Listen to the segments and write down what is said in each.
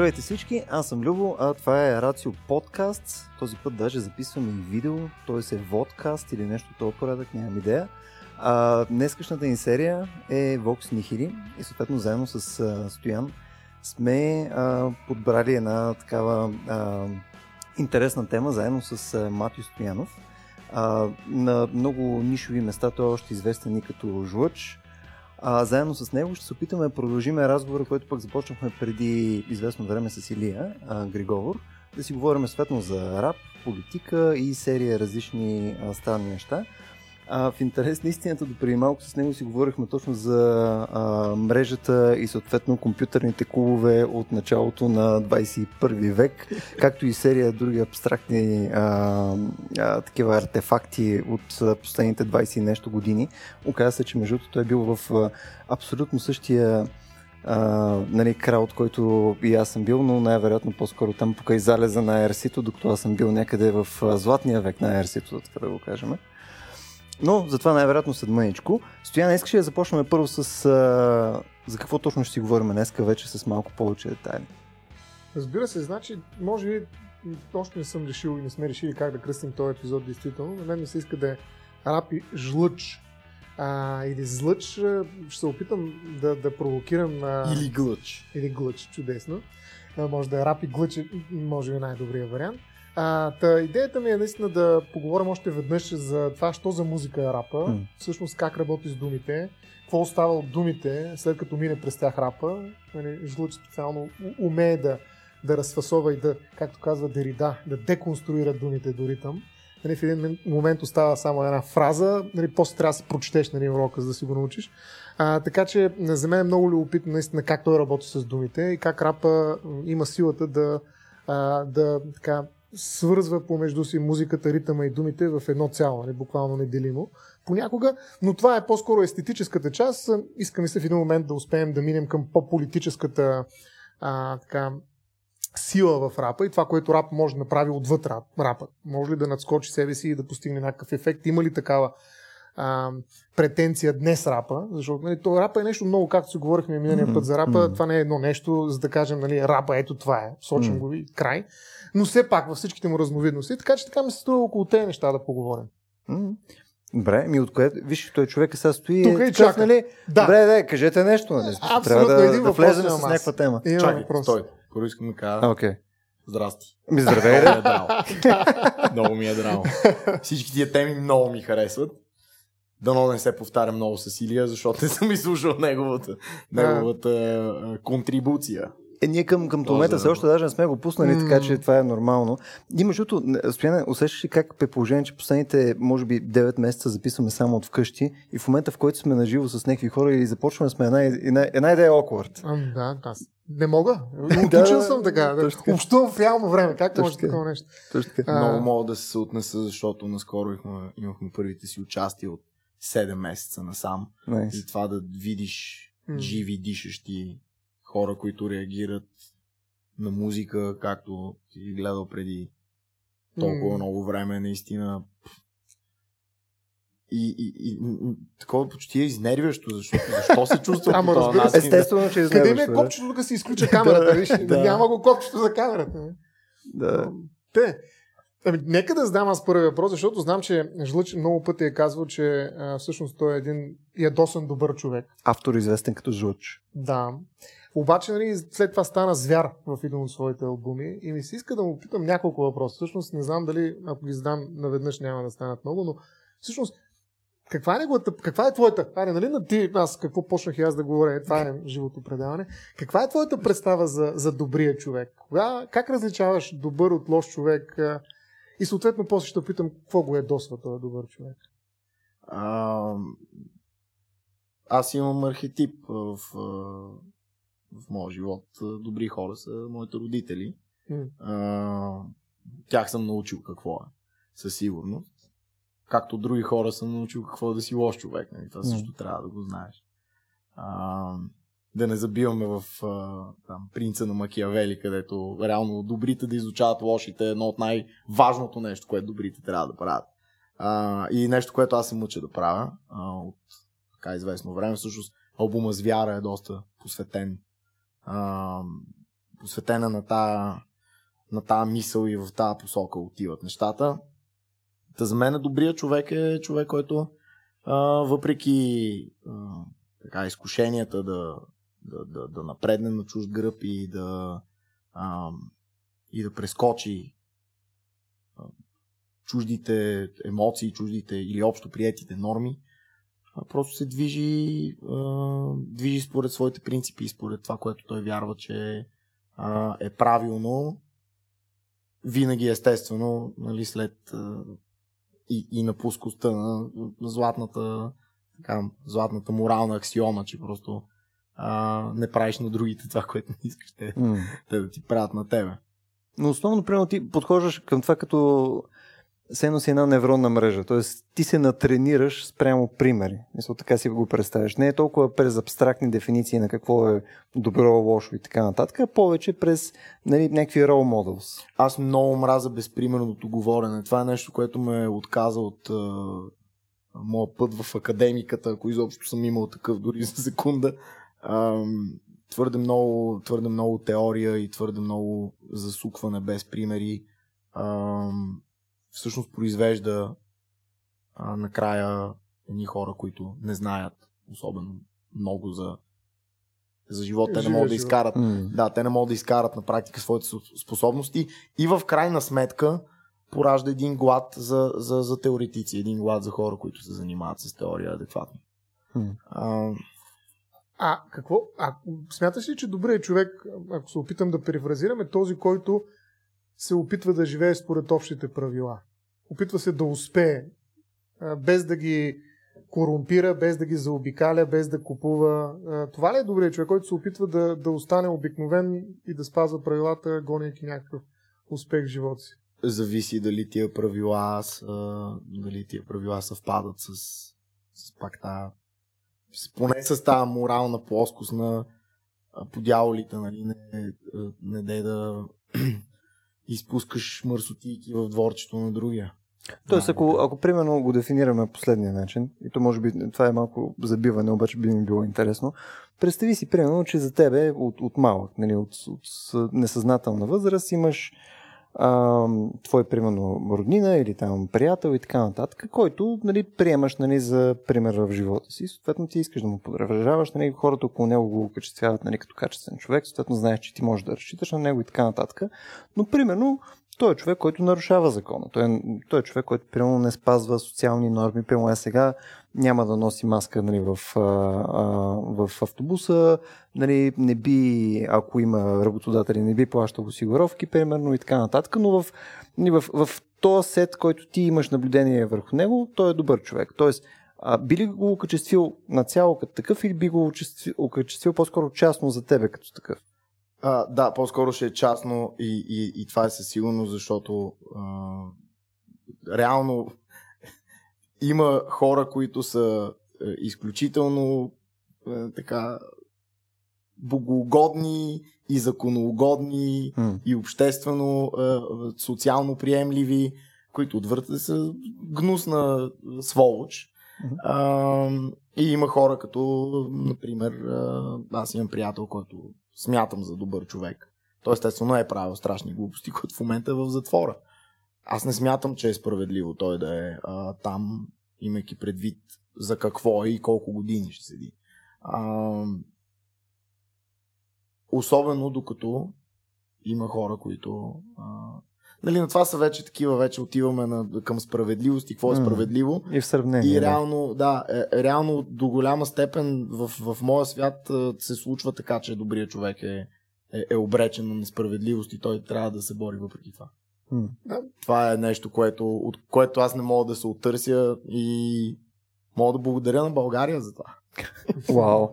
Здравейте всички, аз съм Любо, а това е Рацио подкаст. Този път даже записваме и видео, т.е. е водкаст или нещо този порядък, нямам идея. А, днескашната ни серия е Vox Nihili и съответно заедно с а, Стоян сме а, подбрали една такава а, интересна тема заедно с Матио Стоянов. А, на много нишови места той е още известен и като жлъч, а, заедно с него ще се опитаме да продължим разговора, който пък започнахме преди известно време с Илия а, Григовор, да си говорим светно за рап, политика и серия различни а, странни неща. А, в интерес на истината, до малко с него си говорихме точно за а, мрежата и съответно компютърните клубове от началото на 21 век, както и серия други абстрактни а, а, такива артефакти от последните 20 и нещо години. Оказва се, че между той е бил в а, абсолютно същия Uh, нали, от който и аз съм бил, но най-вероятно по-скоро там покрай залеза на ерсито, докато аз съм бил някъде в златния век на ерсито, така да го кажем. Но затова най-вероятно след мъничко. Стоян, искаш ли да започнем първо с... А, за какво точно ще си говорим днеска вече с малко повече детайли? Разбира се, значи, може би още не съм решил и не сме решили как да кръстим този епизод действително. На мен ми се иска да е рапи жлъч а, или злъч. Ще се опитам да, да провокирам... А... Или глъч. Или глъч, чудесно. А, може да е рапи глъч, може би най-добрият вариант. А, та, идеята ми е наистина да поговорим още веднъж за това, що за музика е рапа, mm. всъщност как работи с думите, какво остава от думите, след като мине през тях рапа. Нали, Жлъч специално умее да, да разфасова и да, както казва Дерида, да деконструира думите до ритъм. Нали, в един момент остава само една фраза, нали, после трябва да си прочетеш нали, урока, за да си го научиш. А, така че за мен е много любопитно наистина как той работи с думите и как рапа има силата да, а, да така, свързва помежду си музиката, ритъма и думите в едно цяло, не нали, буквално неделимо понякога, но това е по-скоро естетическата част. Искаме се в един момент да успеем да минем към по-политическата а, така, сила в рапа и това, което рап може да направи отвъд рап, рапа. Може ли да надскочи себе си и да постигне някакъв ефект? Има ли такава а, претенция днес рапа? Защото нали, то рапа е нещо много, както си говорихме миналия mm-hmm. път за рапа, mm-hmm. това не е едно нещо, за да кажем, нали, рапа, ето това е, сочим mm-hmm. го и край но все пак във всичките му разновидности. Така че така ми се струва около тези неща да поговорим. Mm-hmm. Добре, ми от кое? Виж, той човек сега стои. Тук и чака. Нали? Да. Добре, да, кажете нещо. Нали? Абсолютно Трябва да, един да влезем с някаква тема. Имам Чакай, въпрос. стой. Първо искам да кажа. Okay. Здрасти. Ми здравей. Много ми е много ми е драго. Всички тия теми много ми харесват. Дано не се повтаря много с Илия, защото не съм изслушал неговата, неговата контрибуция. Е, ние към, към момента все още даже не сме го пуснали, mm. така че това е нормално. И между другото, Стояне, усещаш ли как при положение, че последните, може би, 9 месеца записваме само от вкъщи и в момента, в който сме наживо с някакви хора и започваме сме една, една, една идея awkward. А, да, аз не мога. Отучил съм така. Да, общувам в реално време. Как може такова нещо? Точно така. Много мога да се отнеса, защото наскоро имахме, имахме първите си участия от 7 месеца насам. Nice. И това да видиш mm. живи, дишащи хора, които реагират на музика, както си гледал преди толкова mm. много време, наистина. И, и, и, такова почти е изнервящо, защото защо се чувства Ама, по този начин? Естествено, че е Къде ми е копчето да си изключа камерата? виж? да. Няма го копчето за камерата. Да. Те, Ами, нека да задам аз първи въпрос, защото знам, че Жлъч много пъти е казвал, че а, всъщност той е един ядосан добър човек. Автор известен като Жлъч. Да. Обаче, нали, след това стана звяр в един от своите албуми и ми се иска да му питам няколко въпроса. Всъщност не знам дали, ако ги задам наведнъж, няма да станат много, но всъщност каква е неговата, каква е твоята, аре, нали на ти, аз какво почнах и аз да говоря, е, това е живото предаване, каква е твоята представа за, за добрия човек? Кога, как различаваш добър от лош човек? И съответно после ще питам какво го е досва този добър човек. А, аз имам архетип в, в моя живот. Добри хора са моите родители. Mm. А, тях съм научил какво е. Със сигурност. Както други хора съм научил какво е да си лош човек. Нали? Това също mm. трябва да го знаеш. А, да не забиваме в а, там, принца на Макиавели, където реално добрите да изучават лошите е едно от най-важното нещо, което добрите трябва да правят. А, и нещо, което аз се мъча да правя а, от така известно време. Всъщност албума Звяра е доста посветен а, посветена на тази на тази мисъл и в тази посока отиват нещата. Та за мен добрият човек е човек, който а, въпреки а, така, изкушенията да, да, да, да напредне на чужд гръб и да, а, и да прескочи а, чуждите емоции, чуждите или общо приятите норми, а, просто се движи, а, движи според своите принципи и според това, което той вярва, че а, е правилно. Винаги естествено, нали, след а, и, и на плоскостта на, на златната, така, златната морална аксиома, че просто а, не правиш на другите това, което не искаш те, mm. те да ти правят на тебе. Но основно, примерно, ти подхождаш към това като все си една невронна мрежа. т.е. ти се натренираш спрямо примери. Мисля, така си го представяш. Не е толкова през абстрактни дефиниции на какво е добро, лошо и така нататък, а повече през нали, някакви role models. Аз много мраза безпримерното говорене. Това е нещо, което ме отказа от uh, моя път в академиката, ако изобщо съм имал такъв дори за секунда. Твърде много, твърде много теория и твърде много засукване без примери. Uh, всъщност произвежда а, накрая едни хора, които не знаят особено много за, за живота. Те не могат да изкарат. Mm. Да, те не могат да изкарат на практика своите способности и в крайна сметка поражда един глад за, за, за теоретици, един глад за хора, които се занимават с теория адекватно. Mm. А, а какво? А, смяташ ли, че добрият човек, ако се опитам да перефразираме, този, който се опитва да живее според общите правила. Опитва се да успее, без да ги корумпира, без да ги заобикаля, без да купува. Това ли е добрият човек, който се опитва да, да остане обикновен и да спазва правилата, гонейки някакъв успех в живота си? Зависи дали тия правила са, дали тия правила съвпадат с, с пак та, поне с тази морална плоскост на подяволите, нали, не, не, не да изпускаш мърсотийки в дворчето на другия. Тоест, ако, ако примерно го дефинираме последния начин, и то може би това е малко забиване, обаче би ми било интересно, представи си примерно, че за тебе от, от малък, нали, от, от несъзнателна възраст имаш твой, примерно, роднина или там приятел и така нататък, който нали, приемаш нали, за пример в живота си. Съответно, ти искаш да му подражаваш, нали, хората около него го окачествяват нали, като качествен човек, съответно знаеш, че ти можеш да разчиташ на него и така нататък. Но, примерно, той е човек, който нарушава закона. Той е, той е човек, който примерно не спазва социални норми. Примерно е сега няма да носи маска нали, в, а, а, в автобуса, нали, не би, ако има работодатели, не би плащал осигуровки, примерно и така нататък, но в, нали, в, в, този сет, който ти имаш наблюдение върху него, той е добър човек. Тоест, а, би ли го окачествил на цяло като такъв или би го окачествил по-скоро частно за тебе като такъв? А, да, по-скоро ще е частно и, и, и това е със сигурност, защото а, реално има хора, които са е, изключително е, така богоугодни и законоугодни mm. и обществено е, социално приемливи, които отвъртат са гнусна сволоч. Mm-hmm. А, и има хора като, например, аз имам приятел, който смятам за добър човек. Той естествено е правил страшни глупости, който в момента е в затвора. Аз не смятам, че е справедливо той да е а, там, имайки предвид за какво е и колко години ще седи. А, особено докато има хора, които Нали, на това са вече такива, вече отиваме на, към справедливост и какво е справедливо. И в сравнение. И реално, да, е, реално до голяма степен в, в моя свят се случва така, че добрият човек е, е, е обречен на несправедливост и той трябва да се бори въпреки това. Mm. Това е нещо, което, от което аз не мога да се отърся и мога да благодаря на България за това. Вау.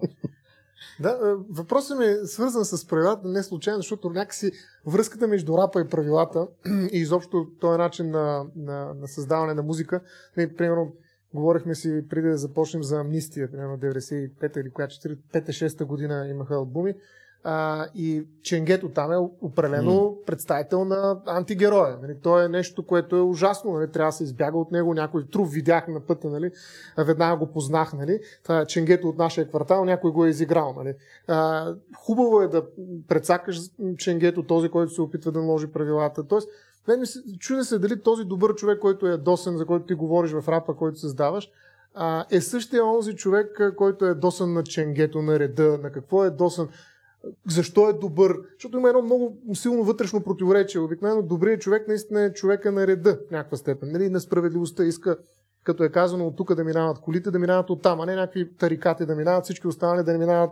Да, е, въпросът ми е свързан с правилата не случайно, защото някакси връзката между рапа и правилата и изобщо този начин на, на, на създаване на музика. Не, примерно, говорихме си преди да започнем за Амнистия, примерно 95-та или коя 5-6-та година имаха албуми. А, и Ченгето там е определено mm. представител на антигероя. Нали? То е нещо, което е ужасно. Нали? Трябва да се избяга от него. Някой труп видях на пътя, нали? веднага го познах. Нали? Това е Ченгето от нашия квартал, някой го е изиграл. Нали? А, хубаво е да предсакаш Ченгето, този, който се опитва да наложи правилата. Тоест, мен ми се, чудя се дали този добър човек, който е досен, за който ти говориш в рапа, който създаваш, е същия онзи човек, който е досан на ченгето, на реда, на какво е досан, защо е добър, защото има едно много силно вътрешно противоречие. Обикновено добрият човек наистина е човека на реда в някаква степен. Нали? На справедливостта иска, като е казано от тук да минават колите, да минават от там, а не някакви тарикати да минават, всички останали да не минават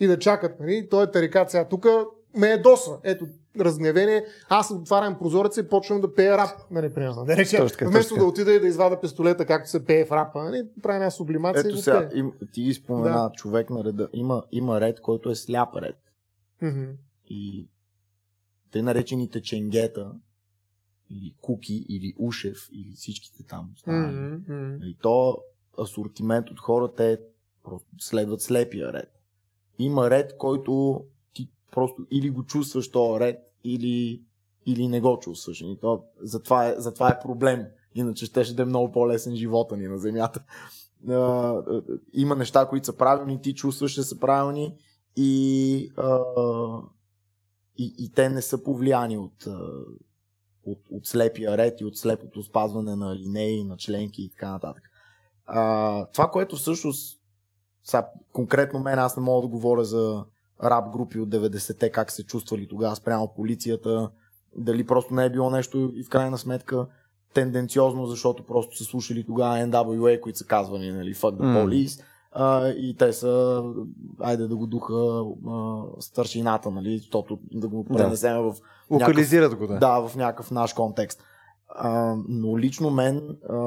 и да чакат. Нали? Той е тарикат сега тук, ме е доса. Ето, разгневение, аз отварям прозореца и почвам да пея рап, нали, примерно. Да рече, точка, вместо точка. да отида и да извада пистолета, както се пее в рапа, нали, прави една сублимация. Ето сега, им, ти ги спомена да. човек на реда. Има, има ред, който е сляп ред. Mm-hmm. И те наречените ченгета, или Куки, или Ушев, или всичките там. Mm-hmm. И то асортимент от хората е следват слепия ред. Има ред, който просто или го чувстваш този ред, или, или не го чувстваш. И то, затова, е, затова е проблем. Иначе ще да е много по-лесен живота ни на Земята. Има неща, които са правилни, ти чувстваш, че са правилни и, и, и те не са повлияни от, от, от слепия ред и от слепото спазване на линеи, на членки и така нататък. Uh, това, което всъщност сега, конкретно мен, аз не мога да говоря за рап групи от 90-те, как се чувствали тогава спрямо полицията, дали просто не е било нещо и в крайна сметка тенденциозно, защото просто са слушали тогава NWA, които са казвани, нали, fuck the police, mm. а, и те са, айде да го духа а, старшината, нали, защото да го пренесеме да. в Локализират някакъв, го, да. Да, в някакъв наш контекст. А, но лично мен, а,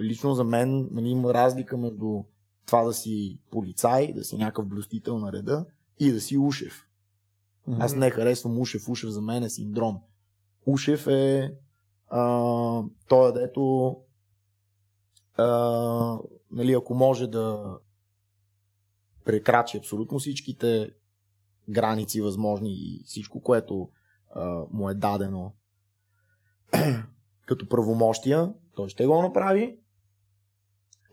лично за мен, нали, има разлика между това да си полицай, да си някакъв блюстител на реда и да си Ушев. Mm-hmm. Аз не харесвам Ушев. Ушев за мен е синдром. Ушев е а, той е дето а, нали, ако може да прекрачи абсолютно всичките граници възможни и всичко, което а, му е дадено като правомощия, той ще го направи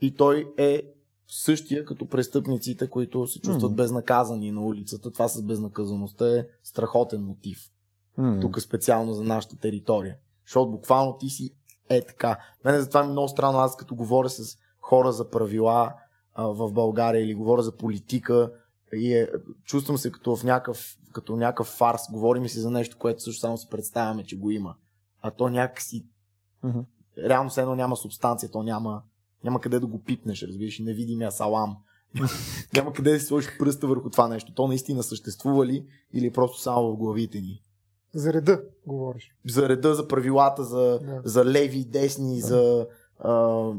и той е същия като престъпниците, които се чувстват mm. безнаказани на улицата. Това с безнаказаността е страхотен мотив. Mm. Тук специално за нашата територия. Защото буквално ти си е така. Мене затова ми е много странно, аз като говоря с хора за правила а, в България или говоря за политика и е, чувствам се като в някакъв, като някакъв фарс. Говори ми се за нещо, което също само си представяме, че го има. А то някакси mm-hmm. реално все едно няма субстанция, то няма няма къде да го пипнеш, разбираш, невидимия салам. Няма къде да си сложиш пръста върху това нещо. То наистина съществува ли или просто само в главите ни? За реда говориш. За реда, за правилата, за, да. за леви десни, да. за, а,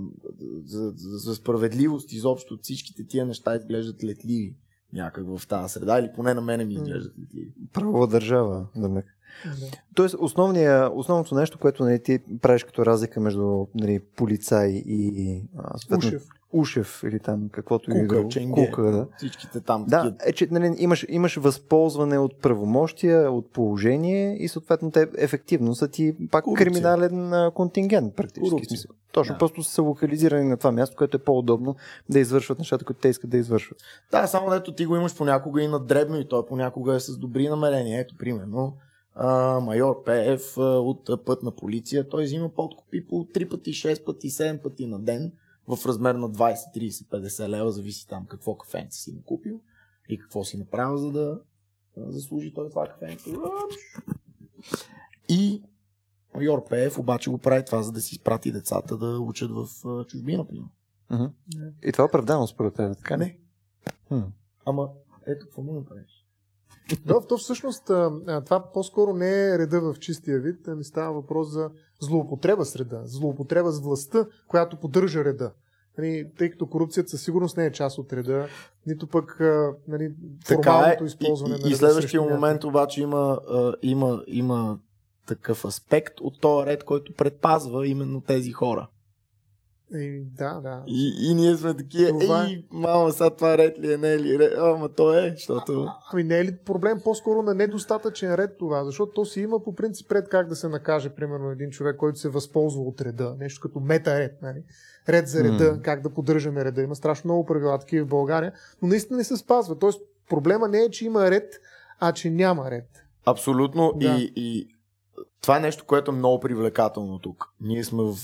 за, за, за справедливост. Изобщо всичките тия неща изглеждат летливи някак в тази среда, или поне на мене ми изглеждат летливи. Правова държава, да ме. Да. Тоест, основния, основното нещо, което нали, ти правиш като разлика между нали, полицай и а, Ушев. Ушев или там каквото и да Ченге, Кука, да. Всичките там. Да, е, че нали, имаш, имаш възползване от правомощия, от положение и съответно те ефективно са ти пак Корупция. криминален контингент практически. Смисъл. Точно, да. просто са локализирани на това място, което е по-удобно да извършват нещата, които те искат да извършват. Да, само ето ти го имаш понякога и на дребно и той понякога е с добри намерения. Ето, примерно, а, майор ПФ от пътна полиция, той взима подкупи по 3 пъти, 6 пъти, 7 пъти на ден в размер на 20, 30, 50 лева, зависи там какво кафенце си купил и какво си направил, за да заслужи той това кафенце. И майор ПФ обаче го прави това, за да си изпрати децата да учат в чужбина. Uh-huh. И това е оправдано според теб, така не? Hmm. Ама, ето какво му направиш? Да, то всъщност това по-скоро не е реда в чистия вид, ами става въпрос за злоупотреба с реда, злоупотреба с властта, която поддържа реда. Нали, тъй като корупцията със сигурност не е част от реда, нито пък нали, формалното е. използване и, на И, и следващия момент обаче има, има, има такъв аспект от този ред, който предпазва именно тези хора. И, да, да. И, и ние сме такива, това... ей, мама, сега това ред ли е, не е ли ред? Ама то е, защото... Ами не е ли проблем по-скоро на недостатъчен ред това? Защото то си има по принцип ред как да се накаже, примерно, един човек, който се възползва от реда. Нещо като мета ред, нали? Ред за реда, mm. как да поддържаме реда. Има страшно много правила такива в България, но наистина не се спазва. Тоест, проблема не е, че има ред, а че няма ред. Абсолютно. Да. И, и това е нещо, което е много привлекателно тук. Ние сме в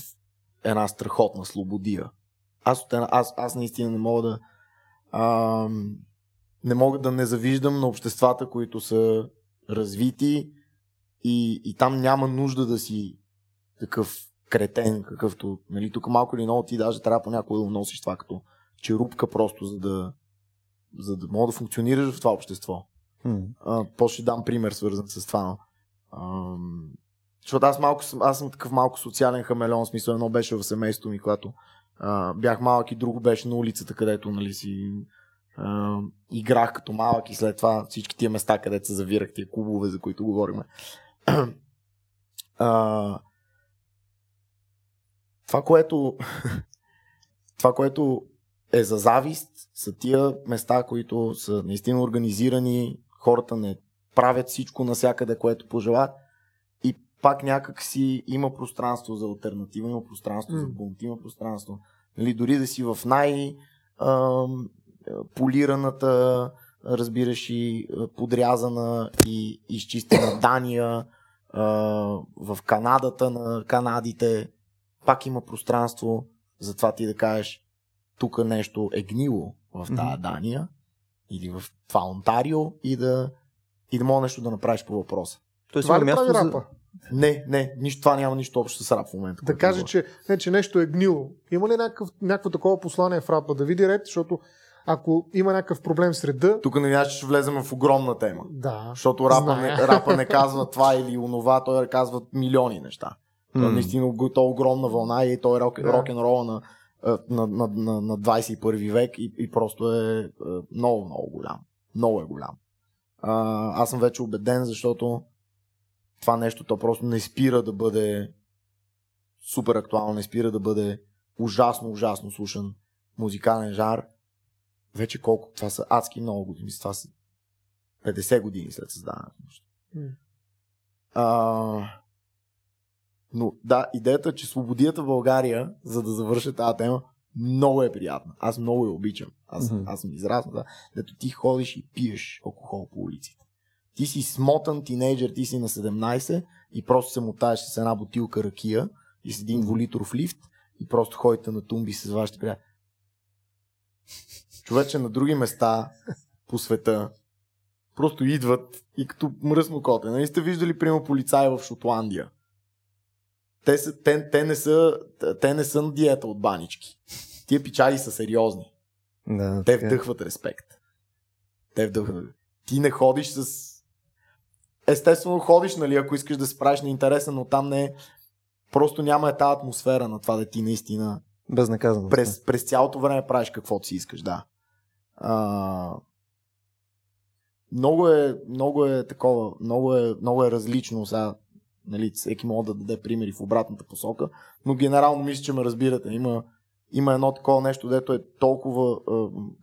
една страхотна слободия. Аз, аз, аз наистина не мога да а, не мога да не завиждам на обществата, които са развити и, и там няма нужда да си такъв кретен, какъвто, нали, тук малко или много ти даже трябва понякога да носиш това като черупка просто, за да, за да мога да функционираш в това общество. Hmm. А, после ще дам пример, свързан с това. А, защото аз, малко, аз съм такъв малко социален хамелеон, смисъл едно беше в семейството ми, когато а, бях малък и друго беше на улицата, където нали, си а, играх като малък и след това всички тия места, където се завирах, тия клубове, за които говорим. а, това, което това, което е за завист, са тия места, които са наистина организирани, хората не правят всичко насякъде, което пожелат пак някак си има пространство за альтернатива, има пространство mm. за бунт, има пространство. Нали, дори да си в най- полираната, разбираш и подрязана и изчистена Дания, в Канадата на канадите, пак има пространство за това ти да кажеш тук нещо е гнило в тази. Дания или в това Онтарио и да, и да мога нещо да направиш по въпроса. Тоест, това ли място прави рапа? Не, не, нищо, това няма нищо общо с рап в момента. Да каже, че, не, че нещо е гнило. Има ли някакъв, някакво такова послание в рапа? Да види ред, защото ако има някакъв проблем с реда... Тук не ще влезем в огромна тема. Да. Защото рапа не, рапа не казва това или онова, той казва милиони неща. Mm. Той наистина то е огромна вълна и той е рок, да. рок-н-рола на, на, на, на, на 21 век и, и просто е много, много голям. Много е голям. А, аз съм вече убеден, защото това нещо то просто не спира да бъде супер актуално, не спира да бъде ужасно, ужасно слушан музикален жар. Вече колко? Това са адски много години. Това са 50 години след създаването. Mm. А, но да, идеята, че свободията в България, за да завърша тази тема, много е приятна. Аз много я обичам. Аз, mm-hmm. аз съм израснал. Да, дето ти ходиш и пиеш алкохол по улиците. Ти си смотан тинейджър, ти си на 17 и просто се мотаеш с една бутилка ракия и с един двулитров лифт и просто ходите на тумби с вашите приятели. Човече на други места по света просто идват и като мръсно коте. Нали сте виждали, прямо полицаи в Шотландия? Те, са, те, те, не са, те не са на диета от банички. Тия пичали са сериозни. Да, те. Е. вдъхват респект. Те вдъхват. Ти не ходиш с естествено ходиш, нали, ако искаш да се правиш на интересен, но там не е. Просто няма е тази атмосфера на това да ти наистина. Безнаказано. През, през цялото време правиш каквото си искаш, да. А, много е, много е такова, много е, много е различно сега. Нали, всеки може да даде примери в обратната посока, но генерално мисля, че ме разбирате. Има, има едно такова нещо, дето е толкова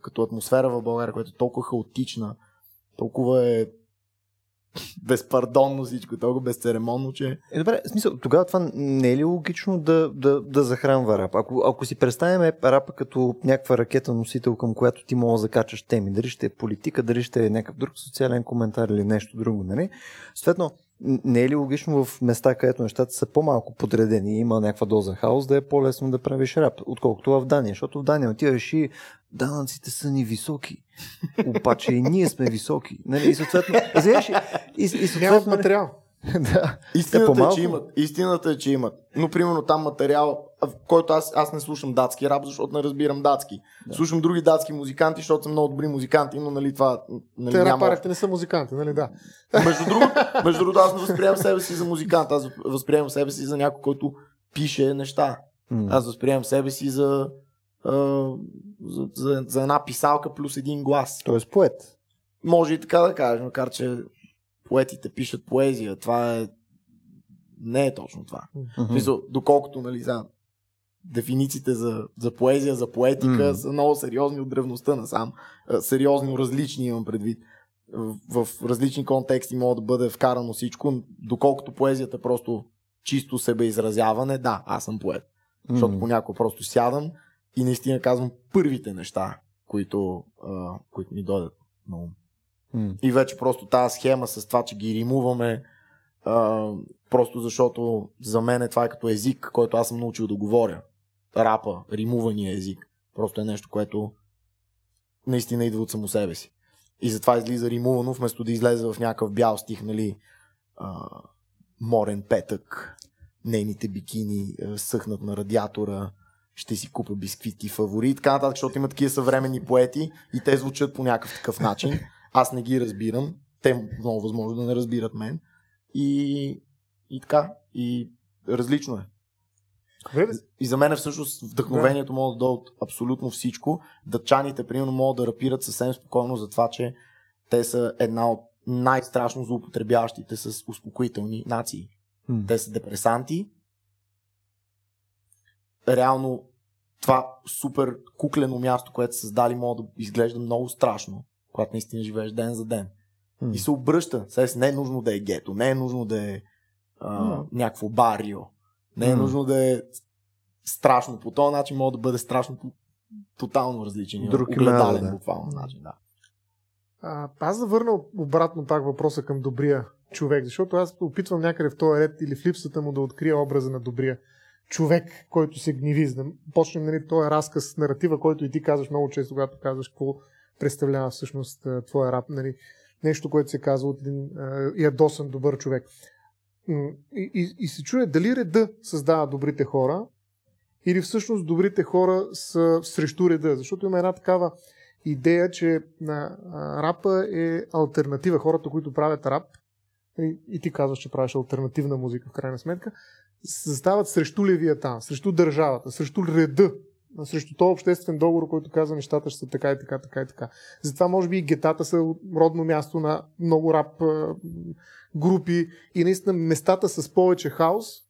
като атмосфера в България, която е толкова хаотична, толкова е безпардонно всичко, толкова безцеремонно, че... Е, добре, смисъл, тогава това не е ли логично да, да, да захранва рапа? Ако, ако си представяме рапа като някаква ракета носител, към която ти можеш да закачаш теми, дали ще е политика, дали ще е някакъв друг социален коментар или нещо друго, нали? Съответно, не е ли логично в места, където нещата са по-малко подредени и има някаква доза хаос, да е по-лесно да правиш рап, отколкото в Дания? Защото в Дания отиваш и данъците са ни високи. Обаче и ние сме високи. Нали? И съответно, знаеш, и, и, и съответно... Материал. да. Истината, е, че имат. Истината е, че имат. Но, примерно, там материал, в който аз, аз не слушам датски рап, защото не разбирам датски. Да. Слушам други датски музиканти, защото са много добри музиканти, но нали това... Нали, Те няма... рапарите не са музиканти, нали да. Между другото, между другото, аз не възприемам себе си за музикант, аз възприемам себе си за някой, който пише неща. Mm. Аз възприемам себе си за, а, за, за, за една писалка плюс един глас. Тоест поет. Може и така да кажем, макар че поетите пишат поезия. Това е... Не е точно това. Mm-hmm. Мисъл, доколкото, нали, за... дефинициите за, за поезия, за поетика mm. са много сериозни от древността насам. Сериозно различни имам предвид. В, в различни контексти може да бъде вкарано всичко, доколкото поезията просто чисто себеизразяване, да, аз съм поет. Mm. Защото понякога просто сядам и наистина казвам първите неща, които, а, които ми дойдат на ум. И вече просто тази схема с това, че ги римуваме, а, просто защото за мен е това е като език, който аз съм научил да говоря. Рапа, римувания език. Просто е нещо, което наистина идва от само себе си. И затова излиза римувано, вместо да излезе в някакъв бял стих, нали, а, морен петък, нейните бикини съхнат на радиатора, ще си купа бисквити фаворит, и така нататък, защото има такива съвременни поети и те звучат по някакъв такъв начин. Аз не ги разбирам, те много възможно да не разбират мен. И, и така, и различно е. И за мен всъщност вдъхновението може да дойде от абсолютно всичко. Дъчаните, примерно, могат да рапират съвсем спокойно за това, че те са една от най-страшно злоупотребяващите с успокоителни нации. Mm. Те са депресанти. Реално това супер куклено място, което са създали, може да изглежда много страшно, когато наистина живееш ден за ден. Mm. И се обръща. Сега не е нужно да е гето, не е нужно да е а, mm. някакво барио. Не е mm. нужно да е страшно. По този начин може да бъде страшно по тотално различен. Друг огледален, да. буквално начин, да. А, аз да върна обратно пак въпроса към добрия човек, защото аз опитвам някъде в този ред или в липсата му да открия образа на добрия човек, който се гниви, за да почнем нали, този разказ, наратива, който и ти казваш много често, когато казваш какво представлява всъщност твоя рап, нали, нещо, което се казва от един ядосан добър човек. И, и, и се чуе дали реда създава добрите хора, или всъщност добрите хора са срещу реда, защото има една такава идея, че на рапа е альтернатива. Хората, които правят рап, и, и ти казваш, че правиш альтернативна музика в крайна сметка, застават срещу левията, срещу държавата, срещу реда, срещу този обществен договор, който казва нещата ще са така и така, така и така. Затова може би и гетата са родно място на много рап групи и наистина местата с повече хаос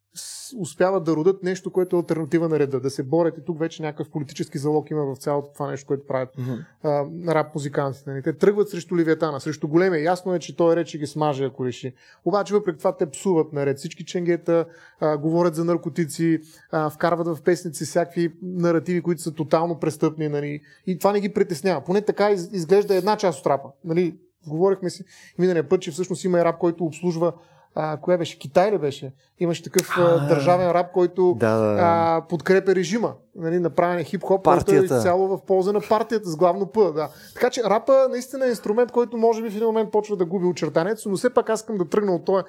успяват да родят нещо, което е альтернатива на реда. Да се борят и тук вече някакъв политически залог има в цялото това нещо, което правят mm-hmm. рап музикантите. Нали? Те тръгват срещу Ливиатана, срещу големия. Ясно е, че той рече ги смаже, ако реши. Обаче въпреки това те псуват наред. Всички ченгета а, говорят за наркотици, а, вкарват в песници всякакви наративи, които са тотално престъпни. Нали? И това не ги притеснява. Поне така изглежда една част от рапа. Нали? Говорихме си миналия път, че всъщност има и рап, който обслужва а, коя беше? Китай ли беше? Имаше такъв а, държавен рап, който да, да, да. А, подкрепя режима. Нали, направен е хип-хоп, който е изцяло в полза на партията с главно П. Да. Така че рапа наистина е инструмент, който може би в един момент почва да губи очертанието, но все пак аз искам да тръгна от този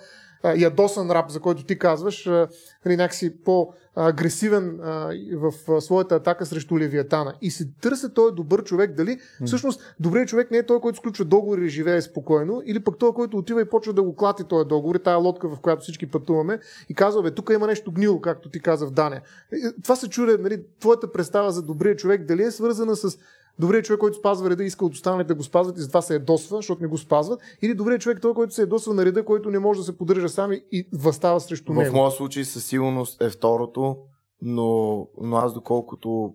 ядосан рап, за който ти казваш, нали, някакси по-агресивен в своята атака срещу Левиатана. И се търся той добър човек, дали всъщност добрият човек не е той, който сключва договори и живее спокойно, или пък той, който отива и почва да го клати този договор, тая лодка, в която всички пътуваме, и казва, бе, тук има нещо гнило, както ти каза в Дане. Това се чуде, нали, твоята представа за добрия човек, дали е свързана с добрият човек, който спазва реда, иска от останалите да го спазват и затова се ядосва, защото не го спазват. Или добрият човек, той, който се ядосва на реда, който не може да се поддържа сам и възстава срещу в него. В моя случай със сигурност е второто, но, но аз доколкото,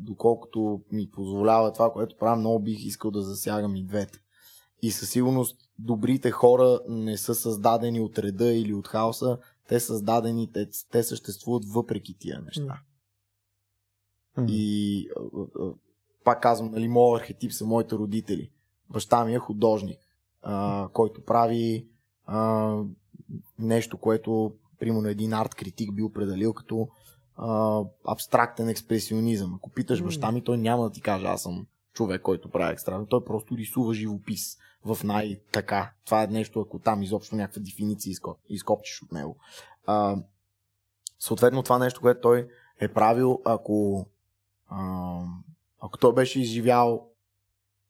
доколкото ми позволява това, което правя, много бих искал да засягам и двете. И със сигурност добрите хора не са създадени от реда или от хаоса, те създадени, те, те съществуват въпреки тия неща. Mm. И пак казвам, нали, моят архетип са моите родители. Баща ми е художник, а, който прави а, нещо, което, примерно, един арт критик би определил като а, абстрактен експресионизъм. Ако питаш баща ми, той няма да ти каже, аз съм човек, който прави екстра. Той просто рисува живопис в най-така. Това е нещо, ако там изобщо някаква дефиниция изкопчиш от него. А, съответно, това нещо, което той е правил, ако а, ако той беше изживял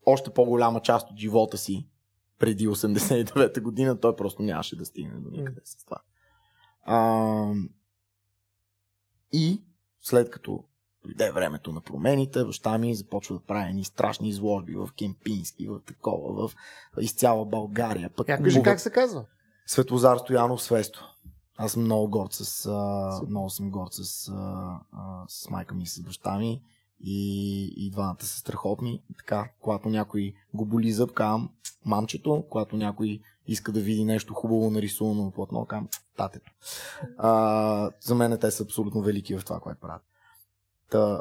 още по-голяма част от живота си преди 89-та година, той просто нямаше да стигне до никъде с това. А, и след като дойде времето на промените, баща ми започва да прави едни страшни изложби в Кемпински, в такова, в из цяла България. Пък, как, кажи, как се казва? Светлозар Стоянов Свесто. Аз съм много горд с, а, много съм горд с, а, с майка ми и с баща ми и, и двамата са страхотни. Така, когато някой го боли зъб, казвам мамчето, когато някой иска да види нещо хубаво нарисувано на платно, казвам татето. А, за мен те са абсолютно велики в това, което правят. Та,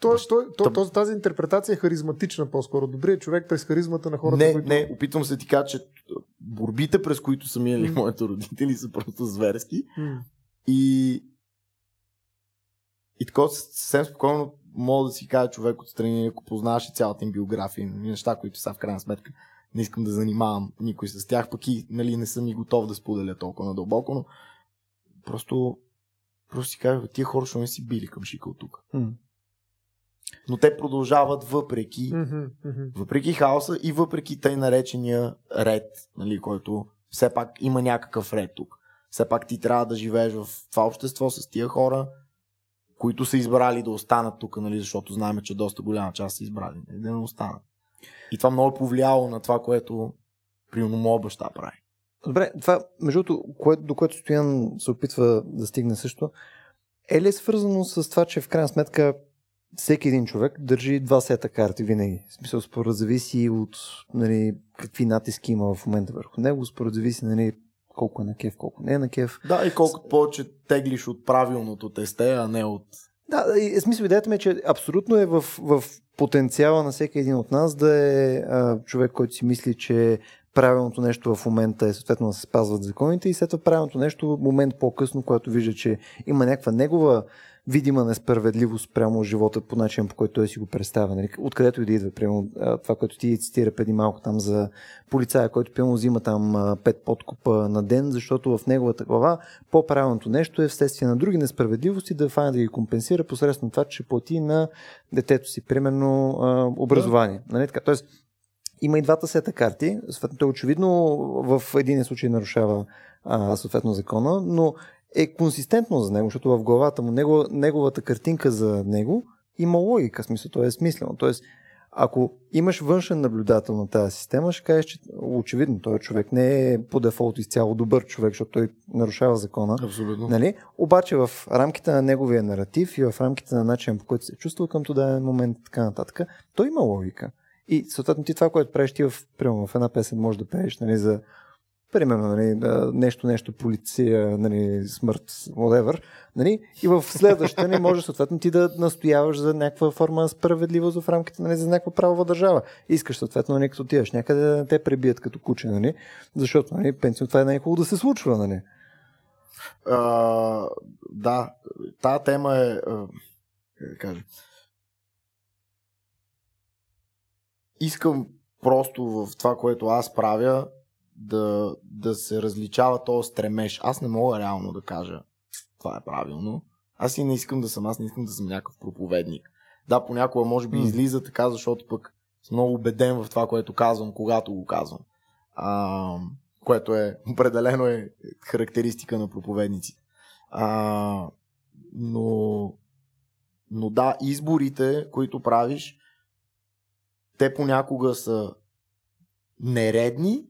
то, то, то, то, тази интерпретация е харизматична по-скоро. Добрият човек през харизмата на хората, не, които... Не, опитвам се ти кажа, че борбите, през които са минали mm. моите родители, са просто зверски. Mm. И и така съвсем спокойно мога да си кажа човек отстрани, ако познаваш и цялата им биография неща, които са в крайна сметка не искам да занимавам никой с тях, пък и нали, не съм и готов да споделя толкова надълбоко, но просто, просто си кажа, тия хора ще не си били към шика от тук. Mm. Но те продължават въпреки, Mm-hmm, mm-hmm. въпреки хаоса и въпреки тъй наречения ред, нали, който все пак има някакъв ред тук. Все пак ти трябва да живееш в това общество с тия хора, които са избрали да останат тук, нали, защото знаем, че доста голяма част са избрали нали, да не останат. И това много е повлияло на това, което примерно моят баща прави. Добре, това, между другото, до което Стоян се опитва да стигне също, е ли свързано с това, че в крайна сметка всеки един човек държи два сета карти винаги. В смисъл, според зависи от нали, какви натиски има в момента върху него, според зависи нали, колко е на кеф, колко не е на кеф. Да, и колкото повече теглиш от правилното тесте, а не от... Да, и смисъл идеята ми е, че абсолютно е в, в потенциала на всеки един от нас да е а, човек, който си мисли, че правилното нещо в момента е съответно да се спазват законите и след това правилното нещо момент по-късно, когато вижда, че има някаква негова видима несправедливост прямо живота по начин, по който той си го представя. Нали? Откъдето и да идва, прямо това, което ти цитира преди малко там за полицая, който прямо взима там пет подкупа на ден, защото в неговата глава по-правилното нещо е вследствие на други несправедливости да фане да ги компенсира посредством това, че плати на детето си, примерно, образование. Да. Нали? Така, тоест, има и двата сета карти. Съответно, очевидно в един случай нарушава а, съответно закона, но е консистентно за него, защото в главата му него, неговата картинка за него има логика, смисъл, то е смислено. Тоест, ако имаш външен наблюдател на тази система, ще кажеш, че очевидно този човек не е по дефолт изцяло добър човек, защото той нарушава закона. Абсолютно. Нали? Обаче в рамките на неговия наратив и в рамките на начин по който се чувства към този момент и така нататък, той има логика. И съответно ти това, което правиш ти в, примерно, в една песен може да пееш нали, за примерно, нали, нещо, нещо, полиция, нали, смърт, whatever, нали, и в следващата не може съответно ти да настояваш за някаква форма на справедливост в рамките нали, за някаква правова държава. Искаш съответно, нали, като отиваш някъде да те пребият като куче, нали, защото нали, пенсион това е най-хубаво да се случва. Нали. А, да, тази тема е, как да кажа, искам просто в това, което аз правя, да, да се различава този стремеж. Аз не мога реално да кажа това е правилно. Аз и не искам да съм, аз не искам да съм някакъв проповедник. Да, понякога може би излиза така, защото пък съм много убеден в това, което казвам, когато го казвам. А, което е определено е характеристика на проповедници. А, но, но да, изборите, които правиш, те понякога са нередни,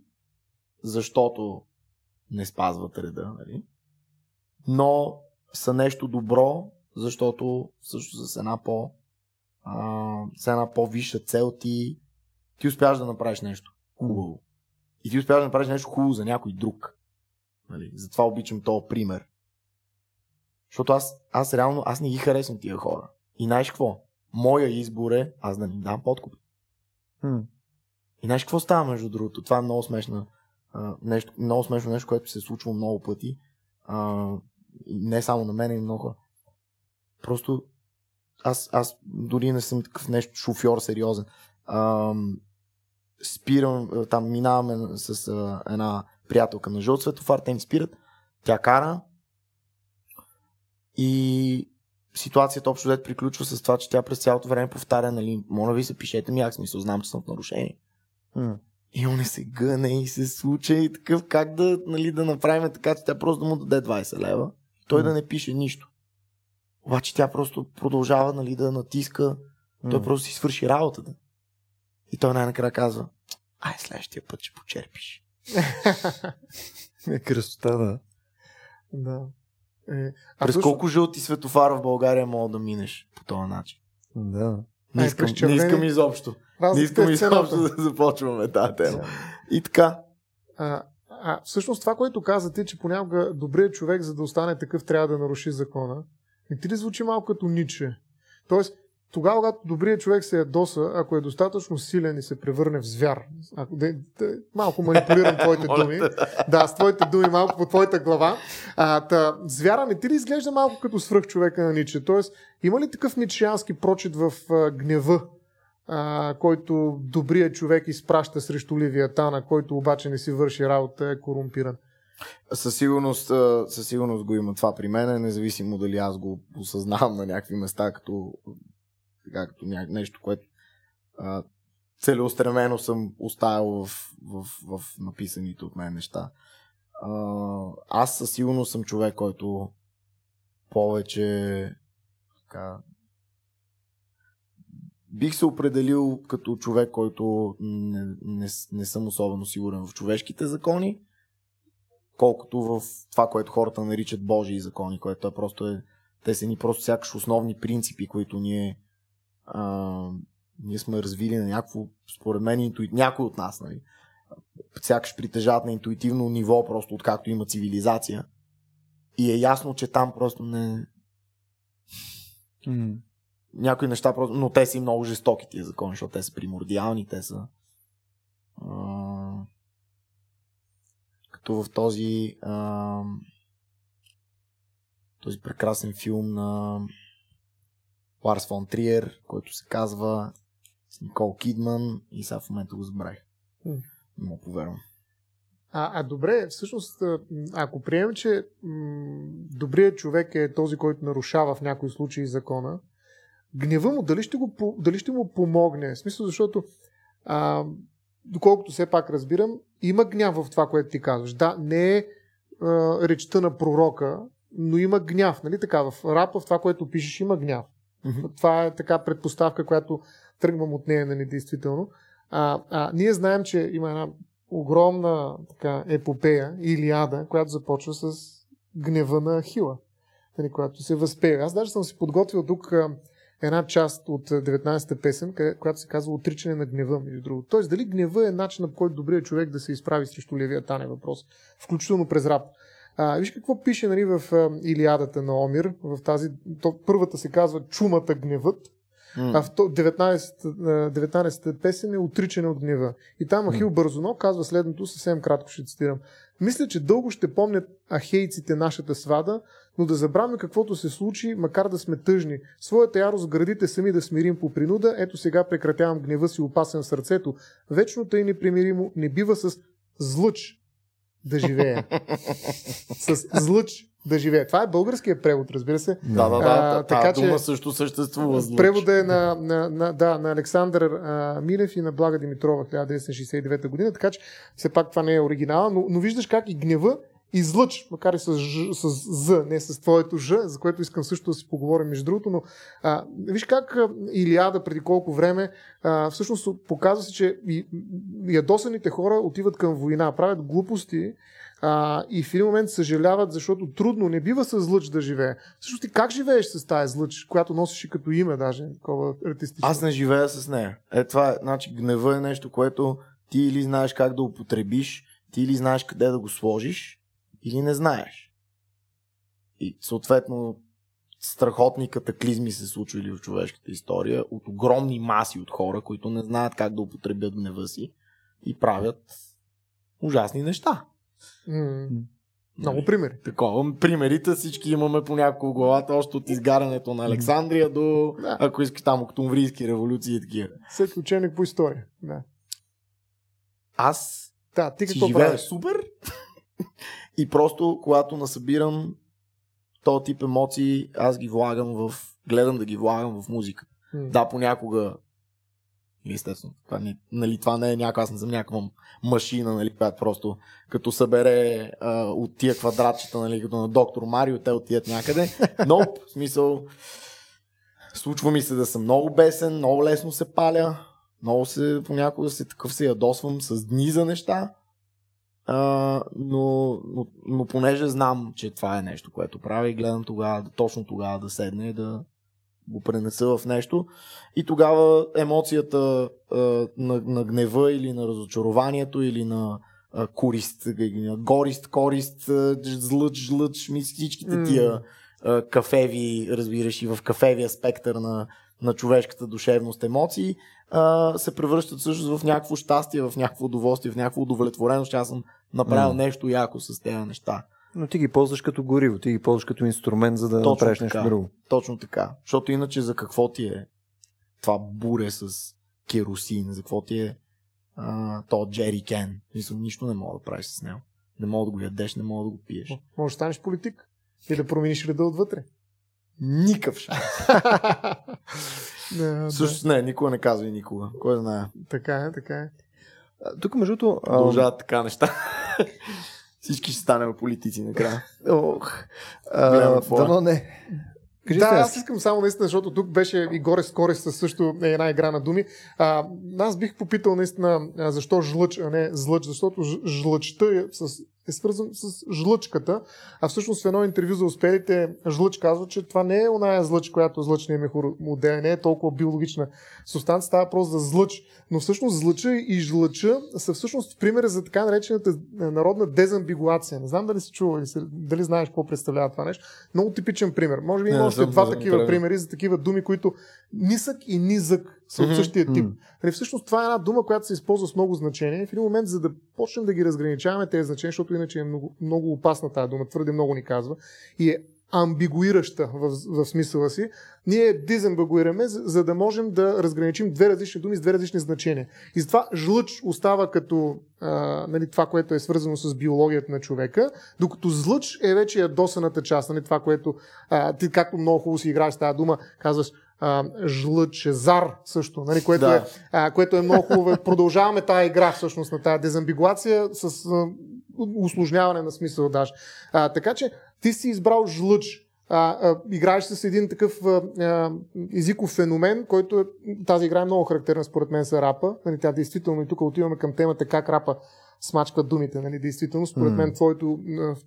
защото не спазват реда, нали? но са нещо добро, защото също с една по а, с една по-висша цел ти ти успяваш да направиш нещо хубаво. И ти успяваш да направиш нещо хубаво за някой друг. Нали? Затова обичам този пример. Защото аз, аз реално, аз не ги харесвам тия хора. И знаеш какво? Моя избор е аз да ни дам подкуп. Hmm. И знаеш какво става между другото? Това е много смешна нещо, много смешно нещо, което се е случва много пъти. А, не само на мен, и много. Просто аз, аз дори не съм такъв нещо шофьор сериозен. А, спирам, там минаваме с а, една приятелка на жълт светофар, те ни спират, тя кара и ситуацията общо дет приключва с това, че тя през цялото време повтаря, нали, моля ви се, пишете ми, аз смисъл, знам, че съм в нарушение. И он се гъне и се случа и такъв как да, нали, да направим така, че тя просто да му даде 20 лева. Той mm. да не пише нищо. Обаче тя просто продължава нали, да натиска. Mm. Той просто си свърши работата. И той най-накрая казва, ай, следващия път ще почерпиш. е красота, да. Да. Е, а През също... колко жълти светофара в България мога да минеш по този начин? Да. Не искам, не искам изобщо. Не искам изобщо да започваме тази тема. И така. А, а, всъщност това, което казате, че понякога добрият човек, за да остане такъв, трябва да наруши закона. Не ти ли звучи малко като Ниче? Тоест, тогава, когато добрият човек се ядоса, ако е достатъчно силен и се превърне в звяр, ако, де, де, малко манипулирам твоите думи, да, с твоите думи малко по твоята глава, а, та, звяра не ти ли изглежда малко като свръх човека на Ниче? Тоест, има ли такъв ничиански прочит в а, гнева, а, който добрият човек изпраща срещу Ливиятана, който обаче не си върши работа, е корумпиран? Със сигурност, със сигурност го има това при мен, независимо дали аз го осъзнавам на някакви места като така, като нещо, което а, целеустремено съм оставил в, в, в написаните от мен неща. А, аз със сигурност съм човек, който повече така, бих се определил като човек, който не, не, не съм особено сигурен в човешките закони, колкото в това, което хората наричат Божии закони, което е просто е, те са ни просто сякаш основни принципи, които ние а, ние сме развили на някакво, според мен, интуит, някой от нас, нали, сякаш притежават на интуитивно ниво, просто откакто има цивилизация. И е ясно, че там просто не... Някои неща просто... Но те са и много жестоки тия закони, защото те са примордиални, те са... А... Като в този... А... Този прекрасен филм на Ларс фон Триер, който се казва с Никол Кидман и сега в момента го забравих. Не мога повярвам. А, а добре, всъщност, ако приемем, че м- добрият човек е този, който нарушава в някои случаи закона, гнева му дали ще, го, дали ще му помогне? В смисъл, защото а, доколкото все пак разбирам, има гняв в това, което ти казваш. Да, не е а, речта на пророка, но има гняв. Нали така? В рапа, в това, което пишеш, има гняв. Mm-hmm. Това е така предпоставка, която тръгвам от нея, нали, действително. А, а, ние знаем, че има една огромна така, епопея, Илиада, която започва с гнева на Хила, нали, която се възпее. Аз даже съм си подготвил тук една част от 19-та песен, която се казва Отричане на гнева, между другото. Тоест, дали гнева е начинът, по който добрият човек да се изправи срещу Левиатан е въпрос, включително през рап. А, виж какво пише нали, в а, Илиадата на Омир. В тази, то, първата се казва Чумата гневът, mm. а в 19, 19-та песен е Отричане от гнева. И там Ахил mm. Бързоно казва следното, съвсем кратко ще цитирам. Мисля, че дълго ще помнят ахейците нашата свада, но да забравяме каквото се случи, макар да сме тъжни. Своята ярост градите сами да смирим по принуда, ето сега прекратявам гнева си опасен в сърцето. Вечното и непримиримо не бива с злъч да живее. С злъч да живее. Това е българският превод, разбира се. Да, да, да. А, така, че, дума също съществува. Злъч. Превода е на, на, на, да, на Александър а, Милев и на Блага Димитрова 1969 година, така че все пак това не е оригинала, но, но виждаш как и гнева излъч, макар и с, ж, с З, не с твоето Ж, за което искам също да си поговорим между другото, но а, виж как Илиада преди колко време а, всъщност показва се, че и, ядосаните хора отиват към война, правят глупости а, и в един момент съжаляват, защото трудно не бива с злъч да живее. Всъщност ти как живееш с тази злъч, която носиш и като име даже, такова артистично? Аз не живея с нея. Е, това е, значи, гнева е нещо, което ти или знаеш как да употребиш, ти или знаеш къде да го сложиш, или не знаеш. И съответно страхотни катаклизми се случвали в човешката история от огромни маси от хора, които не знаят как да употребят гнева си и правят ужасни неща. Mm. Много примери. Такова. Примерите всички имаме по няколко главата, още от изгарянето на Александрия до, да. ако искаш там, октомврийски революции и такива. Всеки ученик по история. Да. Аз да, ти какво правиш? супер и просто, когато насъбирам този тип емоции, аз ги влагам в... Гледам да ги влагам в музика. Mm. Да, понякога Естествено, това, не, нали, това не е някаква, аз не съм някаква машина, нали, която просто като събере а, от тия квадратчета, нали, като на доктор Марио, те отият някъде. Но, в смисъл, случва ми се да съм много бесен, много лесно се паля, много се, понякога се такъв се ядосвам с дни за неща. А, но, но, но понеже знам, че това е нещо, което правя и гледам тогава, точно тогава да седне и да го пренеса в нещо. И тогава емоцията а, на, на гнева или на разочарованието или на а, корист, на горист, корист, злъч, жлъч, всичките тия а, кафеви, разбираш, и в кафевия спектър на, на човешката душевност емоции, а, се превръщат всъщност в някакво щастие, в някакво удоволствие, в някакво удовлетвореност, че аз съм направил mm. нещо яко с тези неща. Но ти ги ползваш като гориво, ти ги ползваш като инструмент, за да Точно направиш така. нещо друго. Точно така. Защото иначе за какво ти е това буре с керосин, за какво ти е а, то Джери Кен. Мисля, нищо не мога да правиш с него. Не мога да го ядеш, не мога да го пиеш. Може да станеш политик и да промениш реда отвътре. Никакъв шанс. не, Също не, никога не казва и никога. Кой знае. Така е, така е. Тук, между другото... Продължават така неща. Всички ще станем политици накрая. Ох. Дано не. Кажи да, аз искам само наистина, защото тук беше и горе с Кореста също е една игра на думи. А, аз бих попитал наистина защо жлъч, а не злъч, защото жлъчта е с е свързан с жлъчката, а всъщност в едно интервю за успелите жлъч казва, че това не е оная злъч, която злъчният мехомодел, не е толкова биологична субстанция, става просто за злъч. Но всъщност злъча и жлъча са всъщност примери за така наречената народна дезамбигуация. Не знам дали си чувал или дали знаеш какво представлява това нещо. Много типичен пример. Може би има още два такива примери за такива думи, които нисък и низък са от същия тип. Mm-hmm. Всъщност това е една дума, която се използва с много значения. В един момент, за да почнем да ги разграничаваме тези значения, защото иначе е много, много опасна тази дума, твърде много ни казва, и е амбигуираща в, в смисъла си, ние дезамбигуираме, за, за да можем да разграничим две различни думи с две различни значения. И затова жлъч остава като а, нали, това, което е свързано с биологията на човека, докато злъч е вече ядосаната част, нали, това, което а, ти както много хубаво си играеш тази дума, казваш жлъчезар също, нали, което, да. е, а, което е много хубаво. Продължаваме тази игра всъщност на тази дезамбигуация с а, усложняване на смисъл даже. А, така че ти си избрал жлъч. А, а, играеш с един такъв а, а, езиков феномен, който е, тази игра е много характерна според мен за рапа. Нали, тя действително и тук отиваме към темата как рапа смачкват думите, нали, действително. Според мен, твоето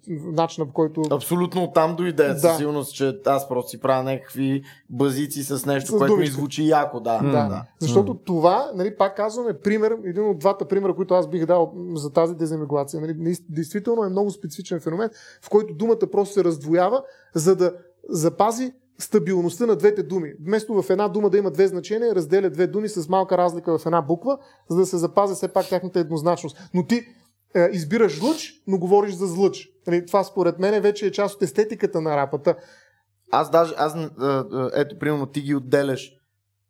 начин, по който. Абсолютно там дойде да. със сигурност, че аз просто си правя някакви базици с нещо, с което думите. ми звучи яко, да. да. да. Защото mm. това, нали, пак казваме, пример, един от двата примера, които аз бих дал за тази дезамигулация, нали, действително е много специфичен феномен, в който думата просто се раздвоява, за да запази стабилността на двете думи. Вместо в една дума да има две значения, разделя две думи с малка разлика в една буква, за да се запази все пак тяхната еднозначност. Но ти е, избираш лъч, но говориш за злъч. Нали, това според мен вече е част от естетиката на рапата. Аз даже, аз, е, е, ето, примерно, ти ги отделяш.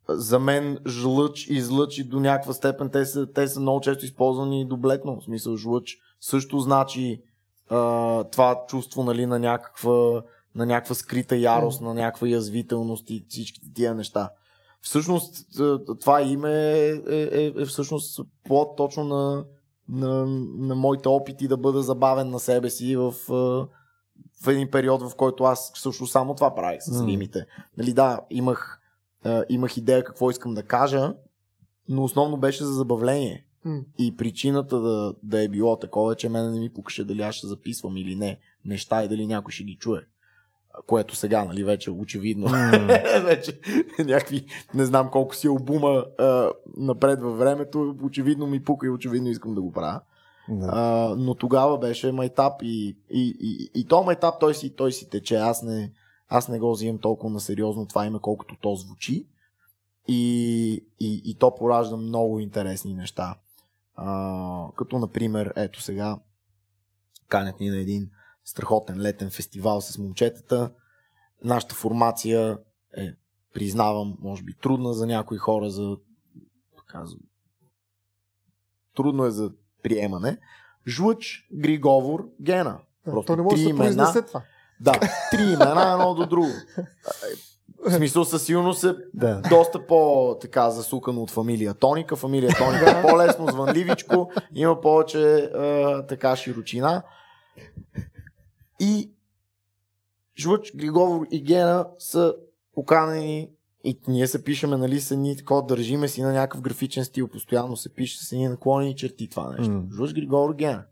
За мен жлъч и злъч и до някаква степен те са, те са много често използвани доблетно. В смисъл, жлъч също значи а, това чувство нали, на някаква на някаква скрита ярост, на някаква язвителност и всичките тия неща. Всъщност, това име е, е, е, е всъщност плод точно на, на, на моите опити да бъда забавен на себе си в, в един период, в който аз също само това правих с римите. Нали, да, имах, имах идея какво искам да кажа, но основно беше за забавление. Mm. И причината да, да е било такова, че мен не ми пукаше дали аз ще записвам или не неща и дали някой ще ги чуе което сега, нали, вече очевидно, mm. вече някакви, не знам колко си обума а, напред във времето, очевидно ми пука и очевидно искам да го правя. Yeah. А, но тогава беше майтап и, и, и, и то майтап той си, той си тече. Аз не, аз не го взимам толкова на сериозно това име, колкото то звучи. И, и, и то поражда много интересни неща. А, като, например, ето сега, канят ни на един страхотен летен фестивал с момчетата. Нашата формация е, признавам, може би трудна за някои хора, за така, за... трудно е за приемане. Жлъч, Григовор, Гена. Просто То не може да се имена, това. Да, три имена едно до друго. В смисъл със сигурност е да. доста по-така засукано от фамилия Тоника. Фамилия Тоника е по-лесно, звънливичко, има повече а, така широчина. И Жлъч, Григовор и Гена са поканени и ние се пишеме, нали, с едни такова, държиме си на някакъв графичен стил, постоянно се пише с едни наклонени черти това нещо. Mm. Жлъч, Григор, Гена.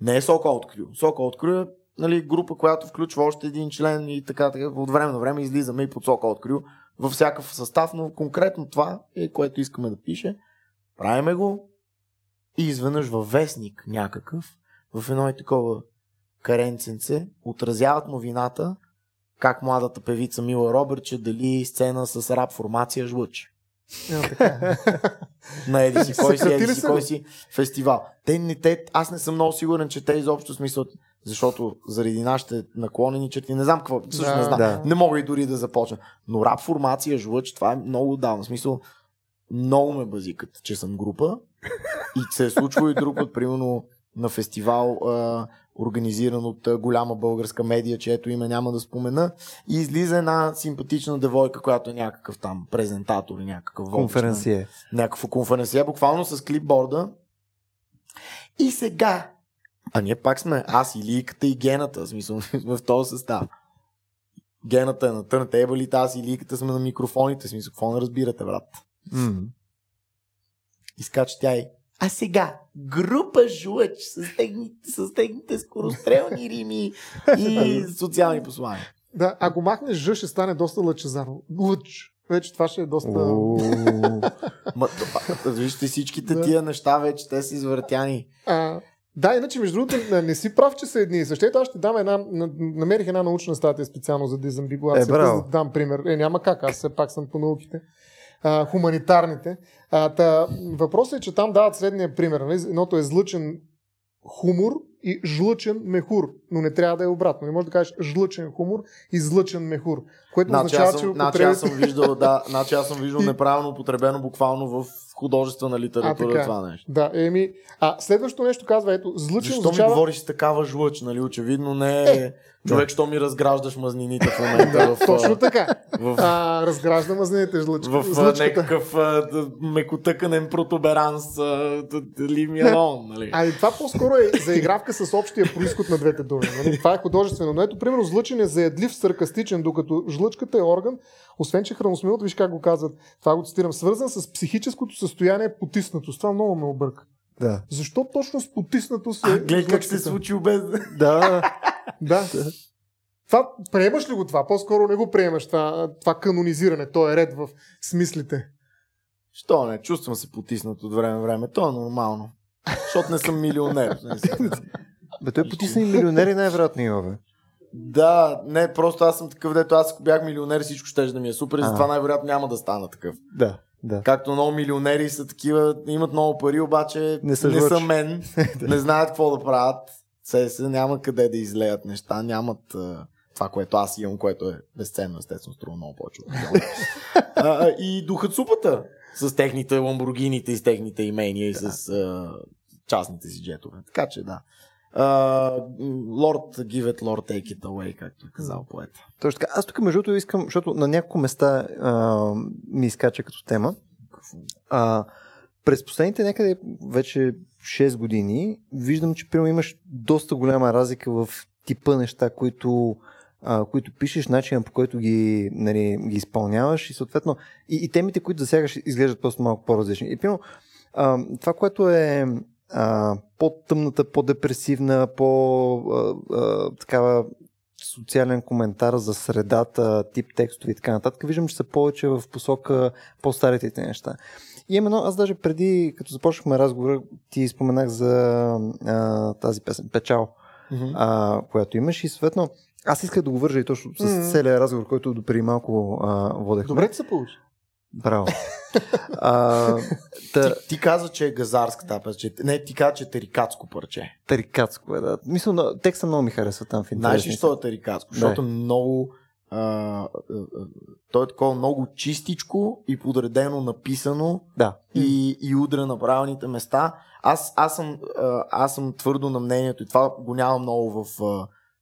Не е Сока от Крю. Сока от Крю е нали, група, която включва още един член и така, така. От време на време излизаме и под Сока от Крю във всякакъв състав, но конкретно това е което искаме да пише. Правиме го и изведнъж във вестник някакъв, в едно и такова каренценце, отразяват новината как младата певица Мила Робърче дали сцена с рап формация жлъч. на еди си кой си, еди си, кой си фестивал. Те, не, те, аз не съм много сигурен, че те изобщо смисъл, защото заради нашите наклонени черти, не знам какво, също да, не знам, да. не мога и дори да започна. Но рап формация жлъч, това е много давно. В смисъл, много ме базикат, че съм група и се е случвало и друг път, примерно на фестивал, а, организиран от голяма българска медия, чието име няма да спомена. И излиза една симпатична девойка, която е някакъв там презентатор, някакъв конференция. Някакво конференция, буквално с клипборда. И сега, а ние пак сме аз и Ликата и Гената, в смисъл в този състав. Гената е на търнтейбълите, аз и Ликата сме на микрофоните, в смисъл, какво не разбирате, брат? Mm. Изкача тя и а сега, група жлъч с техните, с техните скорострелни рими и социални послания. Да, ако махнеш Ж, ще стане доста лъчезарно. Лъч. Вече това ще е доста... Вижте всичките тия неща вече, те са извъртяни. А, да, иначе между другото не си прав, че са едни и същи. Ето аз ще дам една, намерих една научна статия специално за Дизамбиго. Аз е, да дам пример. Е, няма как, аз все пак съм по науките а, хуманитарните. А, та, въпросът е, че там дават следния пример. Нали? Едното е злъчен хумор и жлъчен мехур. Но не трябва да е обратно. Не можеш да кажеш жлъчен хумор и злъчен мехур. Което значи означава, че значи аз съм виждал, да, значи аз съм виждал неправилно употребено буквално в художествена литература а, това нещо. Да, еми. А следващото нещо казва, ето, злъчен Защо означава... ми говориш такава жлъч, нали? Очевидно не е... е Човек, да. що ми разграждаш мазнините в момента. в, Точно така. В, а, разгражда мазнините жлъч. В злъчката. някакъв мекотъканен протуберанс. Алон, нали? А и това по-скоро е заигравка с общия происход на двете думи. Нали? Това е художествено. Но ето, примерно, злъчен е заядлив, саркастичен, докато жлъчката е орган, освен че храносмилът, виж как го казват, това го цитирам, свързан с психическото състояние потиснато. Това много ме обърка. Да. Защо точно с потиснато се. Гледай как се случи без. Да. да. Това, приемаш ли го това? По-скоро не го приемаш това, това канонизиране, то е ред в смислите. Що не? Чувствам се потиснат от време време. То е нормално. Защото не съм милионер. Бе, той потисна и милионери най-вероятно има, бе. Да, не, просто аз съм такъв, дето аз ако бях милионер, всичко ще да ми е супер, затова най-вероятно няма да стана такъв. Да. Да. Както много милионери са такива, имат много пари, обаче не са, не са мен, не знаят какво да правят. Се, се няма къде да излеят неща, нямат uh, това, което аз имам, което е безценно, естествено, струва много повече. и духът супата с техните ламбургините и с техните имения и с uh, частните си джетове. Така че да. Лорд uh, give it, Lord take it away, както е казал поета. Точно така. Аз тук между другото искам, защото на няколко места uh, ми изкача като тема. Uh, през последните някъде вече 6 години виждам, че примерно имаш доста голяма разлика в типа неща, които, а, които пишеш, начина по който ги, нали, ги изпълняваш и съответно и, и темите, които засягаш, изглеждат просто малко по-различни. И примерно, а, това, което е а, по-тъмната, по-депресивна, по-такава социален коментар за средата, тип текстове и така нататък, виждам, че са повече в посока по-старите неща. И именно аз даже преди, като започнахме разговора, ти споменах за а, тази песен Печал, mm-hmm. а, която имаш и съответно аз исках да го вържа и точно с mm-hmm. целият разговор, който допреди малко а, водехме. Добре ти се получи. Браво. а, та... ти, ти каза, че е газарска тази песен. Не, ти каза, че е терикатско парче. Терикатско е, да. Мисля, текста много ми харесва там в. Знаеш ли, що е терикатско? Защото много а, а, а, то е такова много чистичко и подредено написано да. и, и удра на правилните места. Аз, аз, съм, аз съм твърдо на мнението и това го няма много в,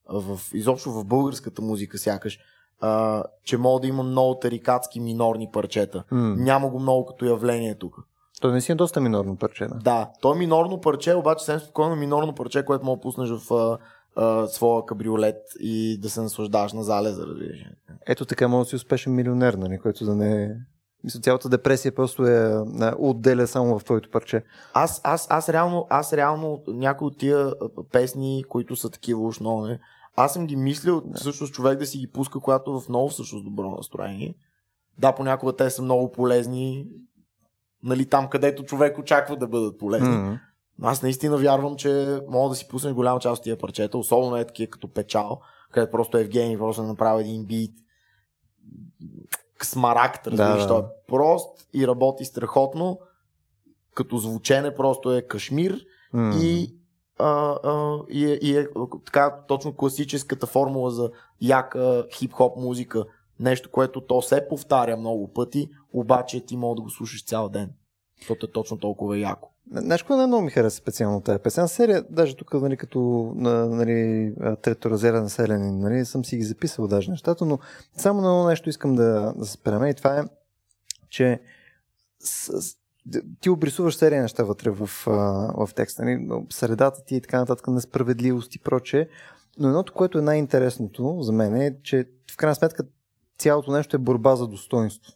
в, изобщо в българската музика сякаш, а, че мога да има много тарикатски минорни парчета. Mm. Няма го много като явление тук. То не си е доста минорно парче. Да, да то е минорно парче, обаче съвсем спокойно минорно парче, което мога да пуснеш в а, своя кабриолет и да се наслаждаваш на залеза, разбираш. Ето така може да си успешен милионер, нали, който да не Мисля, цялата депресия просто е отделя само в твоето парче. Аз, аз, аз, реално, аз реално някои от тия песни, които са такива уж много, не, аз съм ги мислил да. всъщност човек да си ги пуска, когато в много всъщност добро настроение. Да, понякога те са много полезни, нали, там където човек очаква да бъдат полезни. Mm-hmm. Аз наистина вярвам, че мога да си пуснеш голяма част от тия парчета, особено е такива като Печал, където просто Евгений просто направи един бит, смарагд, разбираш, да, да. той е прост и работи страхотно, като звучене просто е кашмир mm. и, и, е, и е така точно класическата формула за яка хип-хоп музика, нещо, което то се повтаря много пъти, обаче ти мога да го слушаш цял ден. Защото е точно толкова яко. Знаеш, кое много ми хареса специално тази песен? Серия, даже тук, нали, като нали, трето разера населени, нали, съм си ги записал даже нещата, но само на едно нещо искам да, да се спрем и това е, че с, ти обрисуваш серия неща вътре в, в текста, нали, средата ти и така нататък, несправедливост и прочее, но едното, което е най-интересното за мен е, че в крайна сметка цялото нещо е борба за достоинство.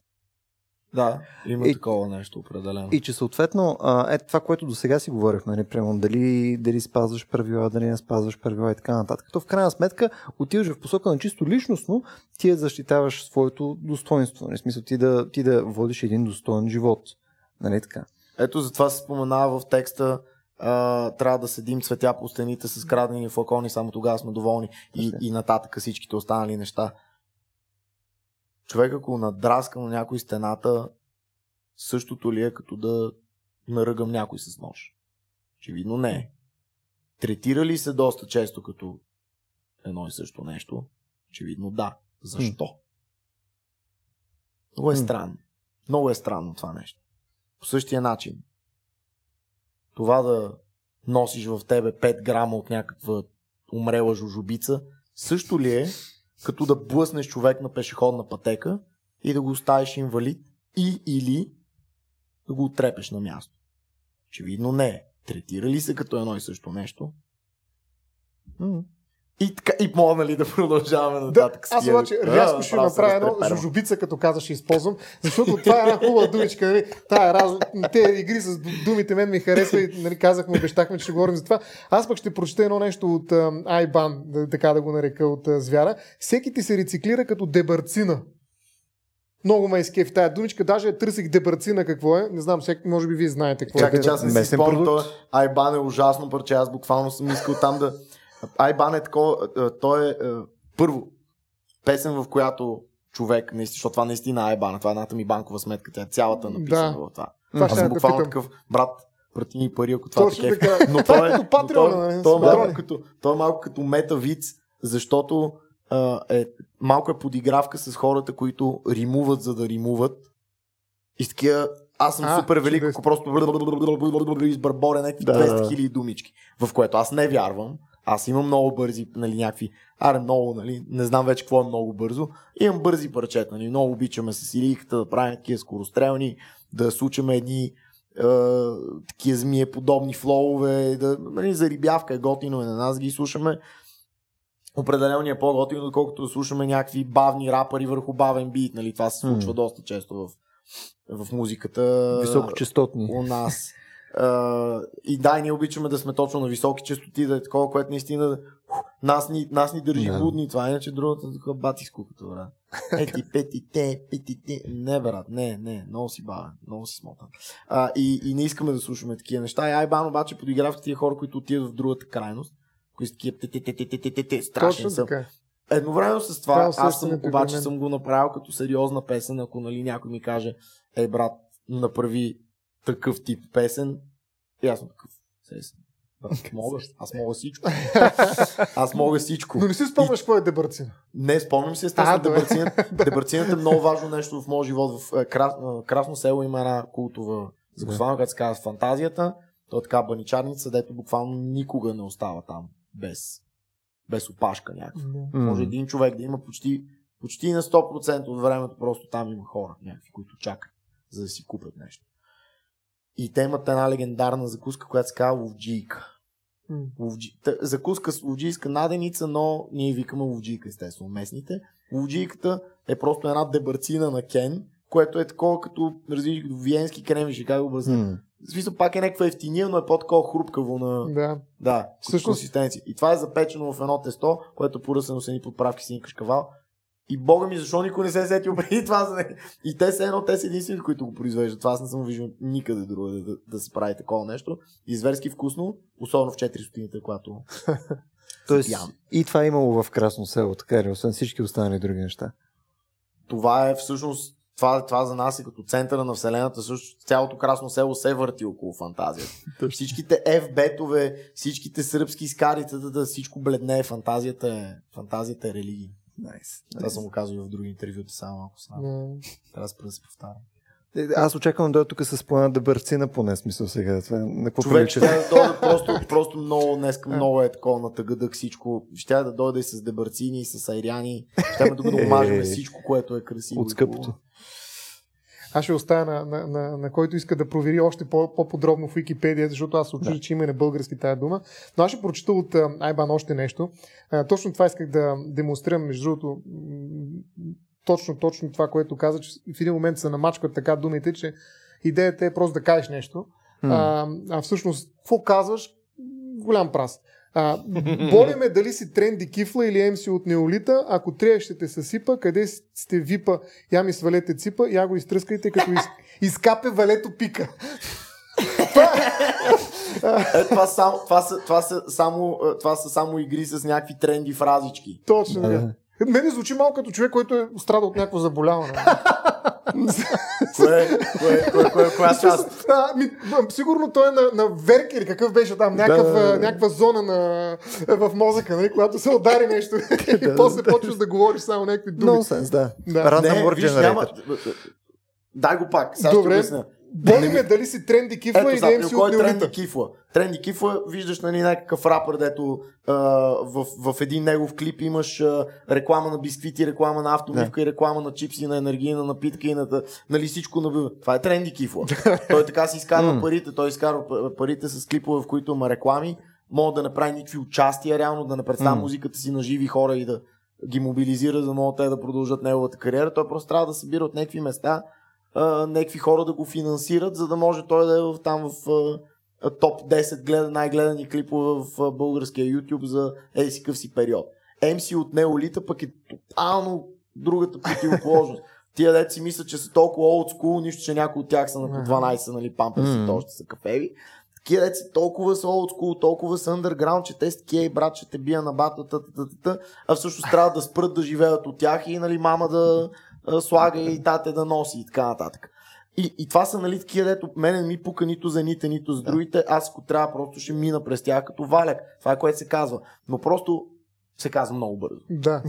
Да, има и, такова нещо определено. И че съответно, е това, което до сега си говорихме, нали, примерно, дали, дали спазваш правила, дали не спазваш правила и така нататък. То в крайна сметка отиваш в посока на чисто личностно, ти я защитаваш своето достоинство. Нали, смисъл ти да, ти да водиш един достоен живот. Нали така? Ето затова се споменава в текста а, трябва да седим цветя по стените с крадени флакони, само тогава сме доволни и, и нататък всичките останали неща човек ако надраска на някой стената, същото ли е като да наръгам някой с нож? Очевидно не е. Третира ли се доста често като едно и също нещо? Очевидно да. Защо? Много е странно. Много е странно това нещо. По същия начин. Това да носиш в тебе 5 грама от някаква умрела жужубица, също ли е като да блъснеш човек на пешеходна пътека и да го оставиш инвалид и или да го отрепеш на място. Очевидно не е. Третира ли се като едно и също нещо? И, така, и мога нали, да продължаваме нататък. Да, аз обаче рязко ще направя едно жужубица, като каза, ще използвам, защото това е една хубава думичка. Нали? Тая раз... Те игри с думите мен ми харесва и нали, казахме, обещахме, че ще говорим за това. Аз пък ще прочета едно нещо от Айбан, така да го нарека, от uh, звяра. Всеки ти се рециклира като дебарцина. Много ме изкефи тая думичка, даже търсих дебарцина какво е. Не знам, всеки, може би вие знаете какво Чакай, е. Чакай, че аз не си спомням, Айбан е ужасно парче, аз буквално съм искал там да Айбан е такова, той е първо песен, в която човек, наистина, защото това наистина е Айбан, това е едната ми банкова сметка, тя е цялата написана да. в това. това Аз съм буквално да такъв брат, прати ми пари, ако това Точно така. Но това е като Патреон. Той, е малко като, той е малко като метавиц, защото а, е, малко е подигравка с хората, които римуват, за да римуват. И такива аз съм а, супер велик, ако просто избърборя някакви 200 хиляди думички, в което аз не вярвам. Аз имам много бързи, нали, някакви, аре много, нали, не знам вече какво е много бързо. Имам бързи парчета, нали, много обичаме с илийката да правим такива скорострелни, да случаме едни е, такива змие подобни флоуове, да, нали, за рибявка е готино и на нас ги слушаме. Определено е по-готино, доколкото да слушаме някакви бавни рапъри върху бавен бит, нали, това се случва mm. доста често в, в музиката. Високочастотни. У нас. И да, ние обичаме да сме точно на високи частоти, да е такова, което наистина нас ни, нас ни държи yeah. будни. Това иначе другата е такова бати с куката, брат. Ети, петите, петите. Не, брат, не, не, много си бавен, много си смотан. А, и, и, не искаме да слушаме такива неща. И Айбан обаче подиграва тия хора, които отиват в другата крайност, които са такива тети-те-те-те-те-те страшни са. Едновременно с това, това аз съм, обаче съм го направил като сериозна песен, ако нали, някой ми каже, ей, брат, направи такъв тип песен. И аз съм такъв. Мога, аз мога всичко. аз мога всичко. Но не си спомняш какво е дебърцина. Не, спомням си естествено дебърцината. дебърцината е много важно нещо в моят живот. В е, Красно село има една култова закусвана, която се казва Фантазията. То е така баничарница, дето буквално никога не остава там без, без опашка някаква. Mm. Може един човек да има почти, почти на 100% от времето просто там има хора някакви, които чакат, за да си купят нещо. И те имат една легендарна закуска, която се казва ловджийка. Mm. Закуска с ловджийска наденица, но ние викаме ловджийка, естествено, местните. Ловджийката е просто една дебарцина на кен, което е такова като, разбираш, като виенски кремвиш, как го обясня. Mm. В смисъл пак е някаква ефтиния, но е по-такова хрупкаво на... Да. Да, Всъщност... консистенция. И това е запечено в едно тесто, което е поръсено с едни подправки с един кашкавал. И бога ми, защо никой не се е сетил преди това? И те са едно, те са единствените, които го произвеждат. Това аз не съм виждал никъде друго да, да, да, се прави такова нещо. И зверски вкусно, особено в 4 стотините, когато Тоест, и това е имало в Красно село, така ли, освен всички останали други неща. Това е всъщност това, това за нас е като центъра на Вселената, също цялото красно село се върти около фантазията. всичките FB-тове, всичките сръбски скарите, да, всичко бледне, фантазията е, фантазията е религия. Nice, Това съм го казал и в други интервюта, само малко сам. Yeah. Трябва да се повтарям. Е, аз очаквам да дойда тук с плана да бърцина поне смисъл сега. Това, на какво Човек ще да дойде просто, просто много, днес много е такова на тъгъдък всичко. Ще да дойде и с дебърцини, и с айряни. Ще да го омажем е. всичко, което е красиво. От скъпото. Аз ще оставя на, на, на, на който иска да провери още по, по-подробно в Википедия, защото аз учу, да. че има и на български тая дума. Но аз ще прочита от Айбан още нещо. А, точно това исках да демонстрирам, между другото, точно, точно това, което каза, че в един момент се намачкват така думите, че идеята е просто да кажеш нещо. Mm. А, а всъщност, какво казваш? Голям прас. А, боли ме дали си тренди кифла или емси от неолита, ако трябва ще те съсипа, къде сте випа, я ми свалете ципа, я го изтръскайте, като из, изкапе валето пика. е, това, само, това, са, това, са само, това са само игри с някакви тренди фразички. Точно. Да. Мене звучи малко като човек, който е страдал от някакво заболяване. кое, кое, кое, кое, коя част? А, ми, сигурно той е на, на верки или какъв беше там, някакъв, да, някаква зона на, в мозъка, нали, когато се удари нещо и после почваш да говориш само някакви думи. Нонсенс, да. да. Random word generator. Дай го пак. Сега Добре. Ще Боли ме дали си тренди кифла Ето, или не си от тренди кифла. Тренди кифла, виждаш нали, някакъв рапър, дето а, в, в един негов клип имаш а, реклама на бисквити, реклама на автомивка yeah. и реклама на чипси, на енергийна напитка и на нали, всичко на Това е тренди кифла. той така си изкарва парите, той изкарва парите с клипове, в които има реклами, мога да направи никакви участия, реално да не представя музиката си на живи хора и да ги мобилизира, за да могат те да продължат неговата кариера. Той просто трябва да събира от някакви места някакви хора да го финансират, за да може той да е в, там в а, топ 10 гледа, най-гледани клипове в а, българския YouTube за ей си къв си период. MC от Неолита пък е тотално другата противоположност. Тия деца си мислят, че са толкова old school, нищо, че някои от тях са на 12, нали, памперси, mm-hmm. още са кафеви. Такива деца толкова са old school, толкова са underground, че те с такива брат, ще те бия на бата, а всъщност трябва да спрат да живеят от тях и нали, мама да, слага и тате да носи и така нататък. И, и това са нали такива, дето мене ми пука нито за едните, нито за другите. Аз ако трябва, просто ще мина през тях като валяк. Това е което се казва. Но просто се казва много бързо. Да.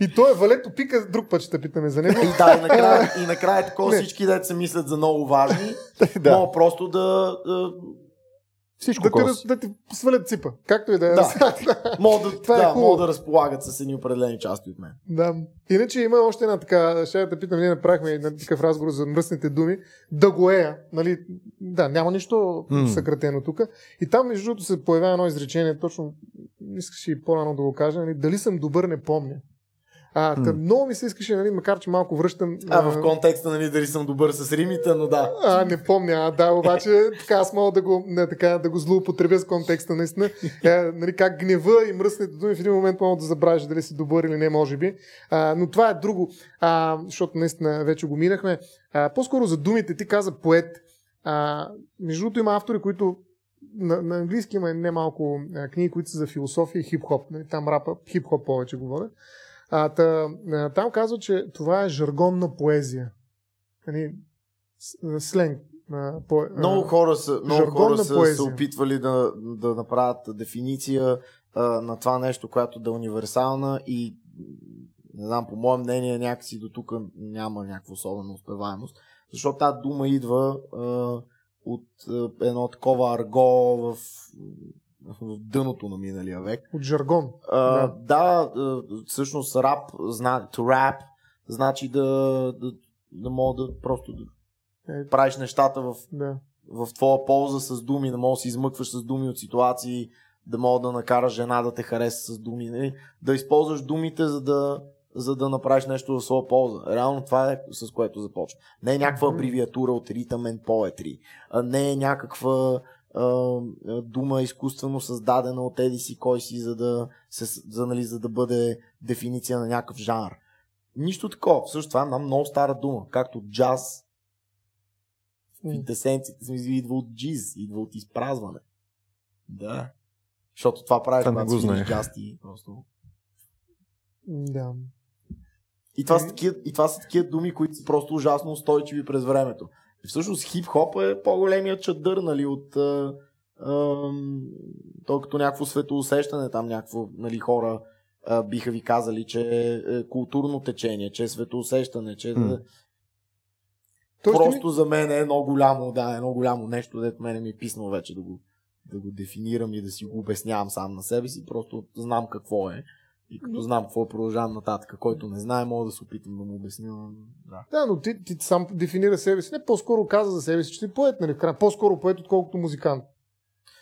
и той е Валето Пика, друг път ще питаме за него. и да, и накрая, и накрая такова всички деца се мислят за много важни. да. Мога просто да, да всичко да, ти, да ти свалят ципа. Както и да е. Да. мога да, Това е да, е мога да разполагат с едни определени части от мен. Да. Иначе има още една така, ще да питам, ние направихме на такъв разговор за мръсните думи. Да го е, нали, да, няма нищо mm. съкратено тук. И там, между другото, се появява едно изречение, точно, искаш и по-рано да го кажа, нали, дали съм добър, не помня. А, mm. много ми се искаше, нали, макар че малко връщам. А, в контекста, нали, дали съм добър с римите, но да. А, не помня, а, да, обаче така аз мога да го, не, така, да го злоупотребя с контекста, наистина. е, нали, как гнева и мръсните думи в един момент мога да забравиш дали си добър или не, може би. А, но това е друго, а, защото наистина вече го минахме. А, по-скоро за думите, ти каза поет. А, между другото има автори, които на, на английски има немалко книги, които са за философия и хип-хоп. Нали, там рапа, хип-хоп повече говорят. А, та, там казва, че това е жаргонна поезия. Нали, сленг. По, много хора са, много хора са се опитвали да, да направят дефиниция а, на това нещо, което да е универсална и не знам, по мое мнение някакси до тук няма някаква особена успеваемост, защото тази дума идва а, от едно такова арго в в дъното на миналия век. От жаргон. А, да. да, всъщност рап, зна, to rap, значи да, да, да мога да просто да е. правиш нещата в, да. в твоя полза с думи, да мога да се измъкваш с думи от ситуации, да мога да накараш жена да те хареса с думи? Нали? да използваш думите, за да за да направиш нещо в своя полза. Реално това е с което започва. Не е някаква абревиатура от ритъмен поетри. Не е някаква дума изкуствено създадена от еди си кой си, за да, се, за, нали, за да бъде дефиниция на някакъв жанр. Нищо такова. Също това е една много стара дума. Както джаз в интесенцията идва от джиз, идва от изпразване. Да. Защото това прави, когато свириш джаз ти просто. Да. И това, са такива, и това са такива думи, които са просто ужасно устойчиви през времето. И всъщност хип-хоп е по-големия чадър, нали, от а, а, то като някакво светоусещане, там някакво, нали, хора а, биха ви казали, че е културно течение, че е светоусещане, че mm. Просто ми... за мен е едно голямо, да, едно голямо нещо, дето мене ми е писнало вече да го, да го дефинирам и да си го обяснявам сам на себе си, просто знам какво е. И като знам какво продължавам нататък, който не знае, мога да се опитам да му обясня. Да, да но ти, ти сам дефинира себе си. Не по-скоро каза за себе си, че ти поет, нали? По-скоро поет, отколкото музикант.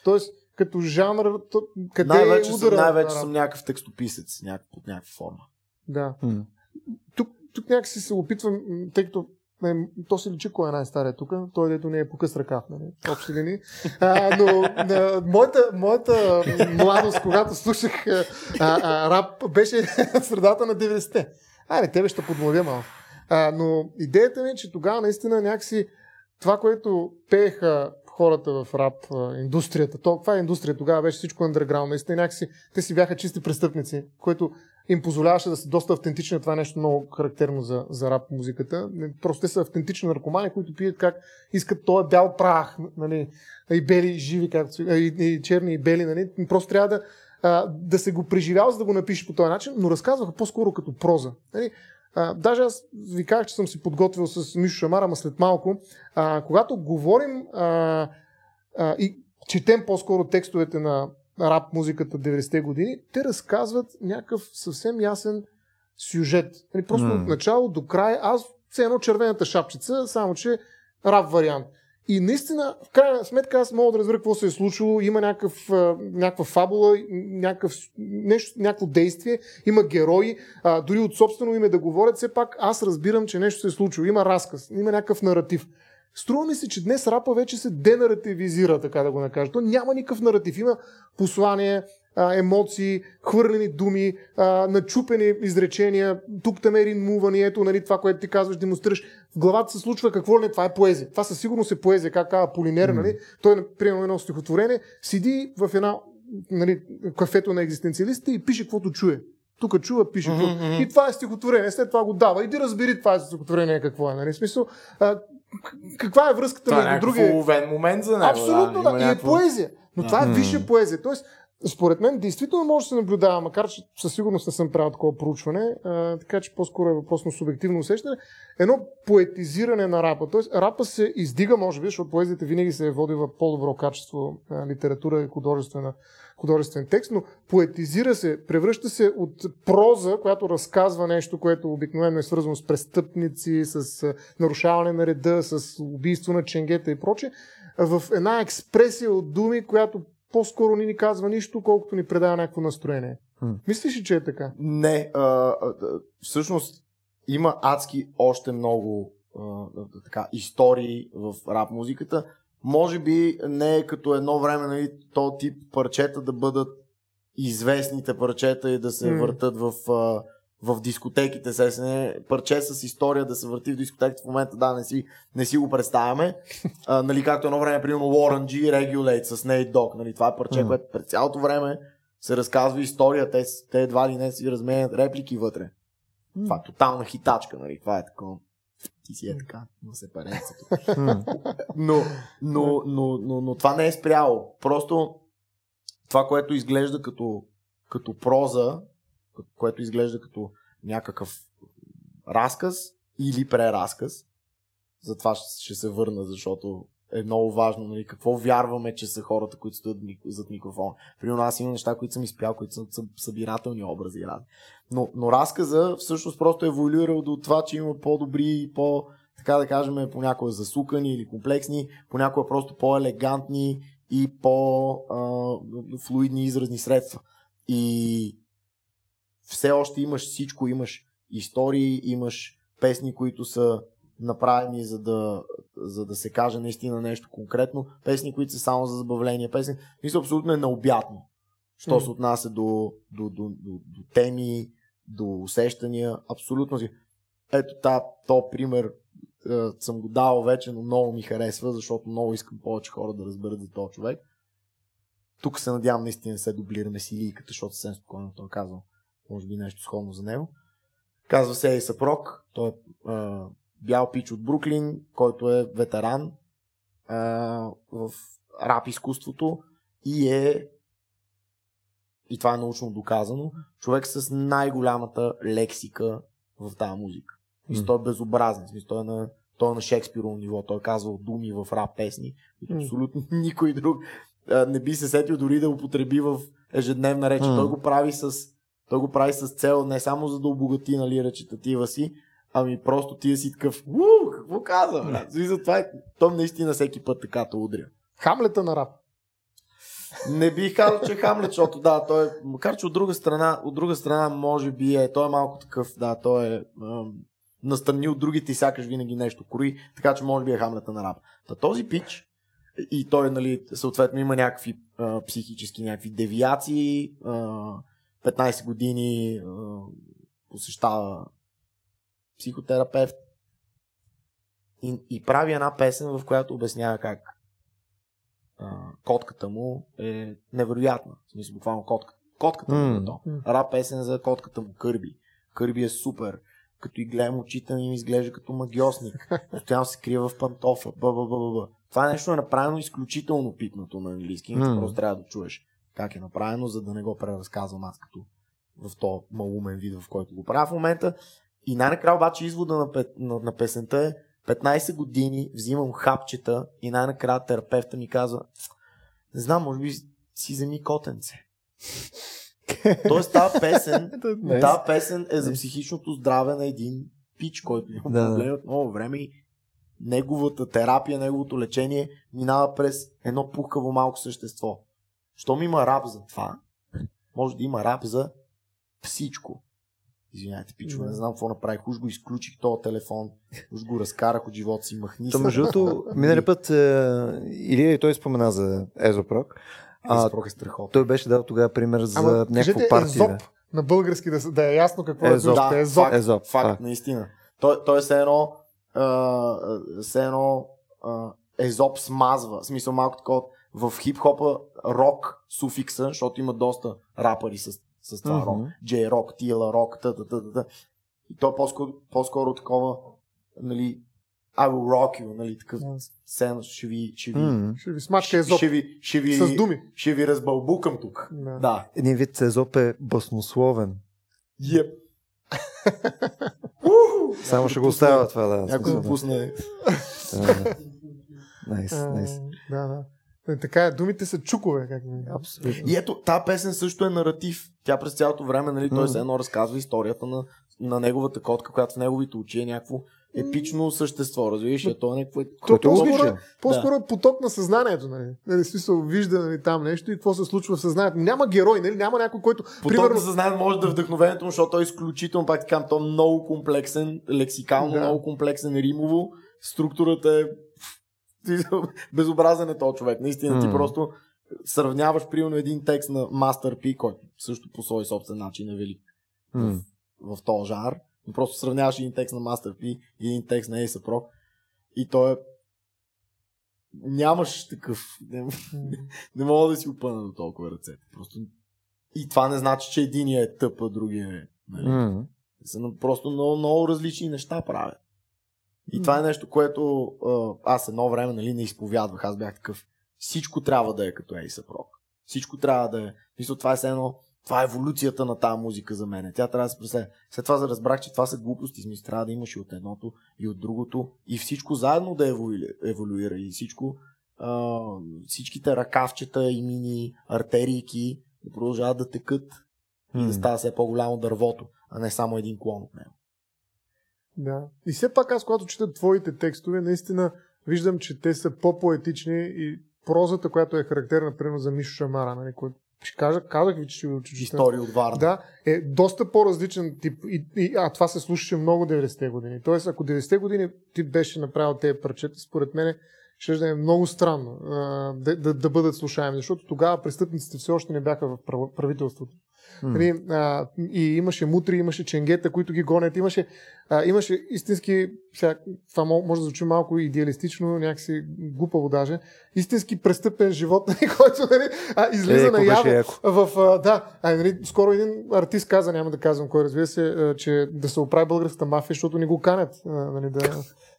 Тоест, като жанр, то, къде най-вече е удара? Съм, най-вече съм някакъв текстописец, някакъв, под някаква форма. Да. М. Тук, тук някакси се опитвам, тъй като то се личи кой е най-стария тук. Той, дето не е покъс ръкав, нали? Общи линии. А, но а, моята, моята младост, когато слушах а, а, рап, беше в средата на 90-те. Айде, тебе ще подмладя малко. А, но идеята ми е, че тогава наистина някакси това, което пееха хората в рап индустрията, то, това е индустрия, тогава беше всичко underground, наистина някакси те си бяха чисти престъпници, което им позволяваше да са доста автентични. Това е нещо много характерно за, за рап музиката. Просто те са автентични наркомани, които пият как искат този бял прах, нали, и бели, живи, както, и, и черни, и бели. Нали. Просто трябва да, а, да се го преживял, за да го напише по този начин, но разказваха по-скоро като проза. Нали. А, даже аз ви казах, че съм си подготвил с Мишо Шамара, ама след малко. А, когато говорим а, а, и четем по-скоро текстовете на, рап музиката 90-те години, те разказват някакъв съвсем ясен сюжет. Нали, просто mm. от начало до край, аз все едно червената шапчица, само че рап вариант. И наистина, в крайна сметка, аз мога да разбера какво се е случило. Има някакъв, някаква фабула, някакъв, нещо, някакво действие, има герои, а, дори от собствено име да говорят, все пак аз разбирам, че нещо се е случило. Има разказ, има някакъв наратив. Струва ми се, че днес рапа вече се денаративизира, така да го накажа. То няма никакъв наратив. Има послание, емоции, хвърлени думи, начупени изречения, тук там е ринмувани, ето нали, това, което ти казваш, демонстрираш. В главата се случва какво ли не, това е поезия. Това със сигурност е поезия, как казва Полинер, mm. нали? Той, примерно, едно стихотворение, седи в една нали, кафето на екзистенциалистите и пише каквото чуе. Тук чува, пише. Mm-hmm. И това е стихотворение. След това го дава. Иди разбери това е стихотворение какво е. Нали? Смисъл, а, каква е връзката това между другия? Това е момент за него. Абсолютно, да. да. И е поезия. Но това е висша поезия. Тоест, според мен, действително може да се наблюдава, макар че със сигурност не съм правил такова проучване, а, така че по-скоро е въпрос на субективно усещане, едно поетизиране на рапа. Тоест, рапа се издига, може би, защото поезията винаги се е водила по-добро качество а, литература и художествена, художествен текст, но поетизира се, превръща се от проза, която разказва нещо, което обикновено е свързано с престъпници, с нарушаване на реда, с убийство на ченгета и прочее, в една експресия от думи, която по-скоро ни ни казва нищо, колкото ни предава някакво настроение. Хм. Мислиш ли, че е така? Не. А, а, всъщност има адски още много а, така, истории в рап музиката. Може би не е като едно време нали, то тип парчета да бъдат известните парчета и да се mm. въртат в в дискотеките, се не, парче с история да се върти в дискотеките в момента, да, не си, не си го представяме. А, нали, както едно време, примерно Warren G Regulate с Nate Dogg, нали, това е парче, mm. което през цялото време се разказва история, те, те едва ли не си разменят реплики вътре. Mm. Това е тотална хитачка, нали, това е такова. Ти си е така, но се паренца. но, но, но, но, но, това не е спряло. Просто това, което изглежда като, като проза, което изглежда като някакъв разказ или преразказ. Затова ще се върна, защото е много важно, нали, какво вярваме, че са хората, които стоят зад микрофона. Примерно аз имам неща, които съм изпял, които са, са събирателни образи. Но, но разказа всъщност просто е еволюирал до това, че има по-добри и по, така да кажем, понякога засукани или комплексни, понякога просто по-елегантни и по-флуидни изразни средства. И все още имаш всичко, имаш истории, имаш песни, които са направени за да, за да се каже наистина нещо конкретно, песни, които са само за забавление, песни, мисля, абсолютно е необятно. Що mm. се отнася до, до, до, до, до теми, до усещания, абсолютно. Ето та, то пример е, съм го дал вече, но много ми харесва, защото много искам повече хора да разберат за този човек. Тук се надявам наистина се дублираме с Илийката, защото съвсем спокойно той казва, може би нещо сходно за него. Казва се Ейса Прок, той е а, бял пич от Бруклин, който е ветеран а, в рап изкуството и е и това е научно доказано, човек с най-голямата лексика в тази музика. И той е безобразен. Смисъл, той е на, той е на Шекспирово ниво. Той е казвал думи в рап песни, абсолютно никой друг а, не би се сетил дори да употреби в ежедневна реч. Mm. Той го прави с той го прави с цел не само за да обогати нали, речитатива си, ами просто ти си такъв, уу, какво казва, брат? И затова е, то наистина всеки път така те удря. Хамлета на рап. Не бих казал, че е Хамлет, защото да, той е, макар че от друга страна, от друга страна може би е, той е малко такъв, да, той е ам, настрани от другите и сякаш винаги нещо кори, така че може би е Хамлета на рап. Та този пич, и той, нали, съответно има някакви а, психически някакви девиации, а, 15 години а, посещава психотерапевт и, и прави една песен, в която обяснява как а, котката му е невероятна. В смисъл, буквално котка. Котката му е то. Рап песен за котката му Кърби. Кърби е супер. Като и гледам очите ми, изглежда като магиосник. Постоянно се крие в пантофа. Б, б, б, б. Това нещо е направено изключително пипнато на английски. Mm. Просто трябва да чуеш как е направено, за да не го преразказвам аз като в то малумен вид, в който го правя в момента. И най-накрая обаче извода на, на, на песента е 15 години взимам хапчета и най-накрая терапевта ми казва не знам, може би си вземи котенце. Тоест тази песен, тази песен е за психичното здраве на един пич, който има да, проблеми от много време и неговата терапия, неговото лечение минава през едно пухкаво малко същество. Щом има раб за това, може да има раб за всичко. Извинявайте, пичове, не знам какво направих. Уж го изключих този телефон, уж го разкарах от живота си, махни се. между другото, минали път е, Илия и той спомена за Езопрок. Езопрок е страхотно. Той беше дал тогава пример за Ама, някакво партия. Езоп на български да, да е ясно какво е Езоп. Да, Езоп. Факт, Езоп. Факт, факт, наистина. Той, той е все едно, а, все едно а, Езоп смазва. В смисъл малко такова в хип-хопа рок суфикса, защото има доста рапъри с с това mm-hmm. рок. J-рок, Тила рок, та, та, та, та. И то по-скоро, по-скоро такова, нали, I will rock you, нали, такъв yes. сцен, ще ви, ще ви, ще ви смачка езоп ще ви, ще ви, с думи. Ще ви разбълбукам тук. Yeah. Да. Един вид езоп е баснословен. Yep. Само ще го оставя това, да. Някой го пусне. Найс, найс. Да, да. Е, така е, думите са чукове. Как... Абсолютно. И ето, тази песен също е наратив. Тя през цялото време, нали, той mm. се едно разказва историята на, на неговата котка, която в неговите очи е някакво епично същество, разбираш, а то е някакво... То, по-скоро, е- по-скоро да. е поток на съзнанието, нали? нали смисъл, вижда нали, там нещо и какво се случва в съзнанието. Няма герой, нали? Няма някой, който... Поток примерно... на съзнанието може да е вдъхновението му, защото той е изключително, пак така, то е много комплексен, лексикално да. много комплексен, римово. Структурата е безобразен е този човек. Наистина mm. ти просто сравняваш примерно един текст на Master P, който също по свой собствен начин е велик mm. в, в този жанр. Но просто сравняваш един текст на Master P и един текст на Ace Pro и той е нямаш такъв. Не, не, не мога да си опъна до толкова ръцете. Просто... И това не значи, че един е тъп, а другия е. Нали? Mm. Са просто много, много различни неща правят. И това е нещо, което аз едно време нали, не изповядвах. Аз бях такъв. Всичко трябва да е като Ейса Прок. Всичко трябва да е. Мисля, това е едно. Това е еволюцията на тази музика за мен. Тя трябва да се преследва. След това разбрах, че това са глупости. Смисъл, трябва да имаш и от едното, и от другото. И всичко заедно да еволюира. И всичко, а, всичките ръкавчета и мини артерийки да продължават да текат mm. и да става все по-голямо дървото, а не само един клон от него. Да. И все пак аз, когато чета твоите текстове, наистина виждам, че те са по-поетични и прозата, която е характерна, примерно за Мишо Шамара, нали, който ще кажа, казах ви, че ще учи История от Варна. Да, е доста по-различен тип. И, и, а това се слушаше много 90-те години. Тоест, ако 90-те години ти беше направил тези парчета, според мен ще да е много странно а, да, да, да бъдат слушаеми, защото тогава престъпниците все още не бяха в правителството. Mm. а, и имаше мутри, имаше ченгета, които ги гонят, имаше, а, имаше истински, сега, това може да звучи малко идеалистично, някакси глупаво даже, истински престъпен живот, нали, който нали, а, излиза е, наяво. В, а, да, а, нали, скоро един артист каза, няма да казвам кой, разбира се, а, че да се оправи българската мафия, защото ни го канят. А, нали, да,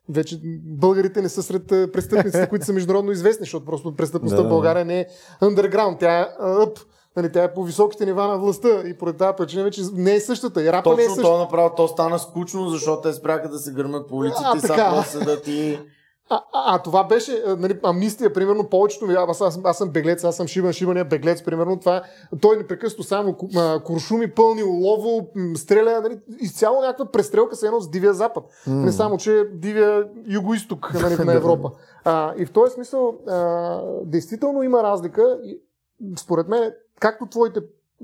вече българите не са сред престъпниците, които са международно известни, защото просто престъпността да, в България не е underground, тя е up. Нали, тя е по високите нива на властта и поради тази причина вече не е същата. И рапа Точно не е същата. това направо, то стана скучно, защото те спряха да се гърмат по улиците а, и сега да ти... А, а, а това беше нали, амнистия, примерно, повечето. Аз, аз, аз съм беглец, аз съм Шибан, Шибан е беглец, примерно. Това, той непрекъснато само куршуми, пълни олово, стреля, нали, изцяло някаква престрелка с едно с Дивия Запад. Mm. Не само, че Дивия Юго-Исток нали, на Европа. А, и в този смисъл, а, действително има разлика. И, според мен, както твоите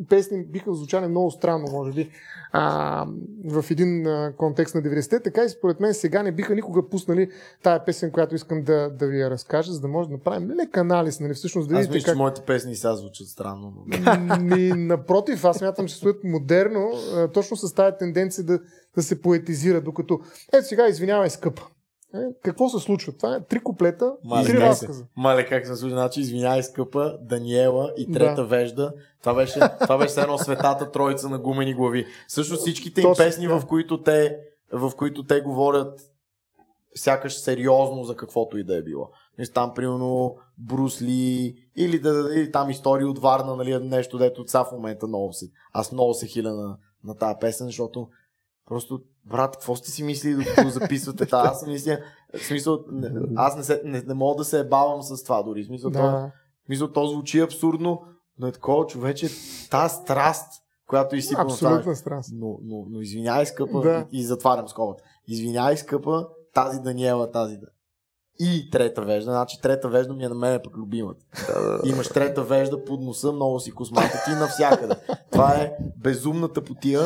песни биха звучали много странно, може би, а, в един а, контекст на 90-те, така и според мен сега не биха никога пуснали тая песен, която искам да, да ви я разкажа, за да може да направим лек анализ, нали, всъщност да Аз мисля, как... че моите песни сега звучат странно. Ми, напротив, аз мятам, че стоят модерно, а, точно с тази тенденция да, да се поетизира, докато ето сега, извинявай, скъпа. Е, какво се случва? Това е три куплета Мале, три разказа. Мале, как се случва? Значи, извинявай, скъпа, Даниела и трета да. вежда. Това беше, това беше едно светата троица на гумени глави. Също всичките им песни, да. в които те в които те говорят сякаш сериозно за каквото и да е било. Там, примерно, Брусли или, да, или там истории от Варна, нали, нещо, дето сега в момента много се. Аз много се хиля на, на тази песен, защото Просто, брат, какво сте си мислили докато записвате това? Аз съм мисля, в смисъл, аз не, се, не, не мога да се бавам с това дори. В смисъл, да. то, смисъл, то звучи абсурдно, но е такова човече, тази страст, която и си Абсолютна страст. Но, но, но извинявай, скъпа, да. и, и затварям скобата. Извинявай, скъпа, тази Даниела, тази да. И трета вежда, значи трета вежда ми е на мен е пък любимата. Имаш трета вежда под носа, много си космата ти навсякъде. Това е безумната потия.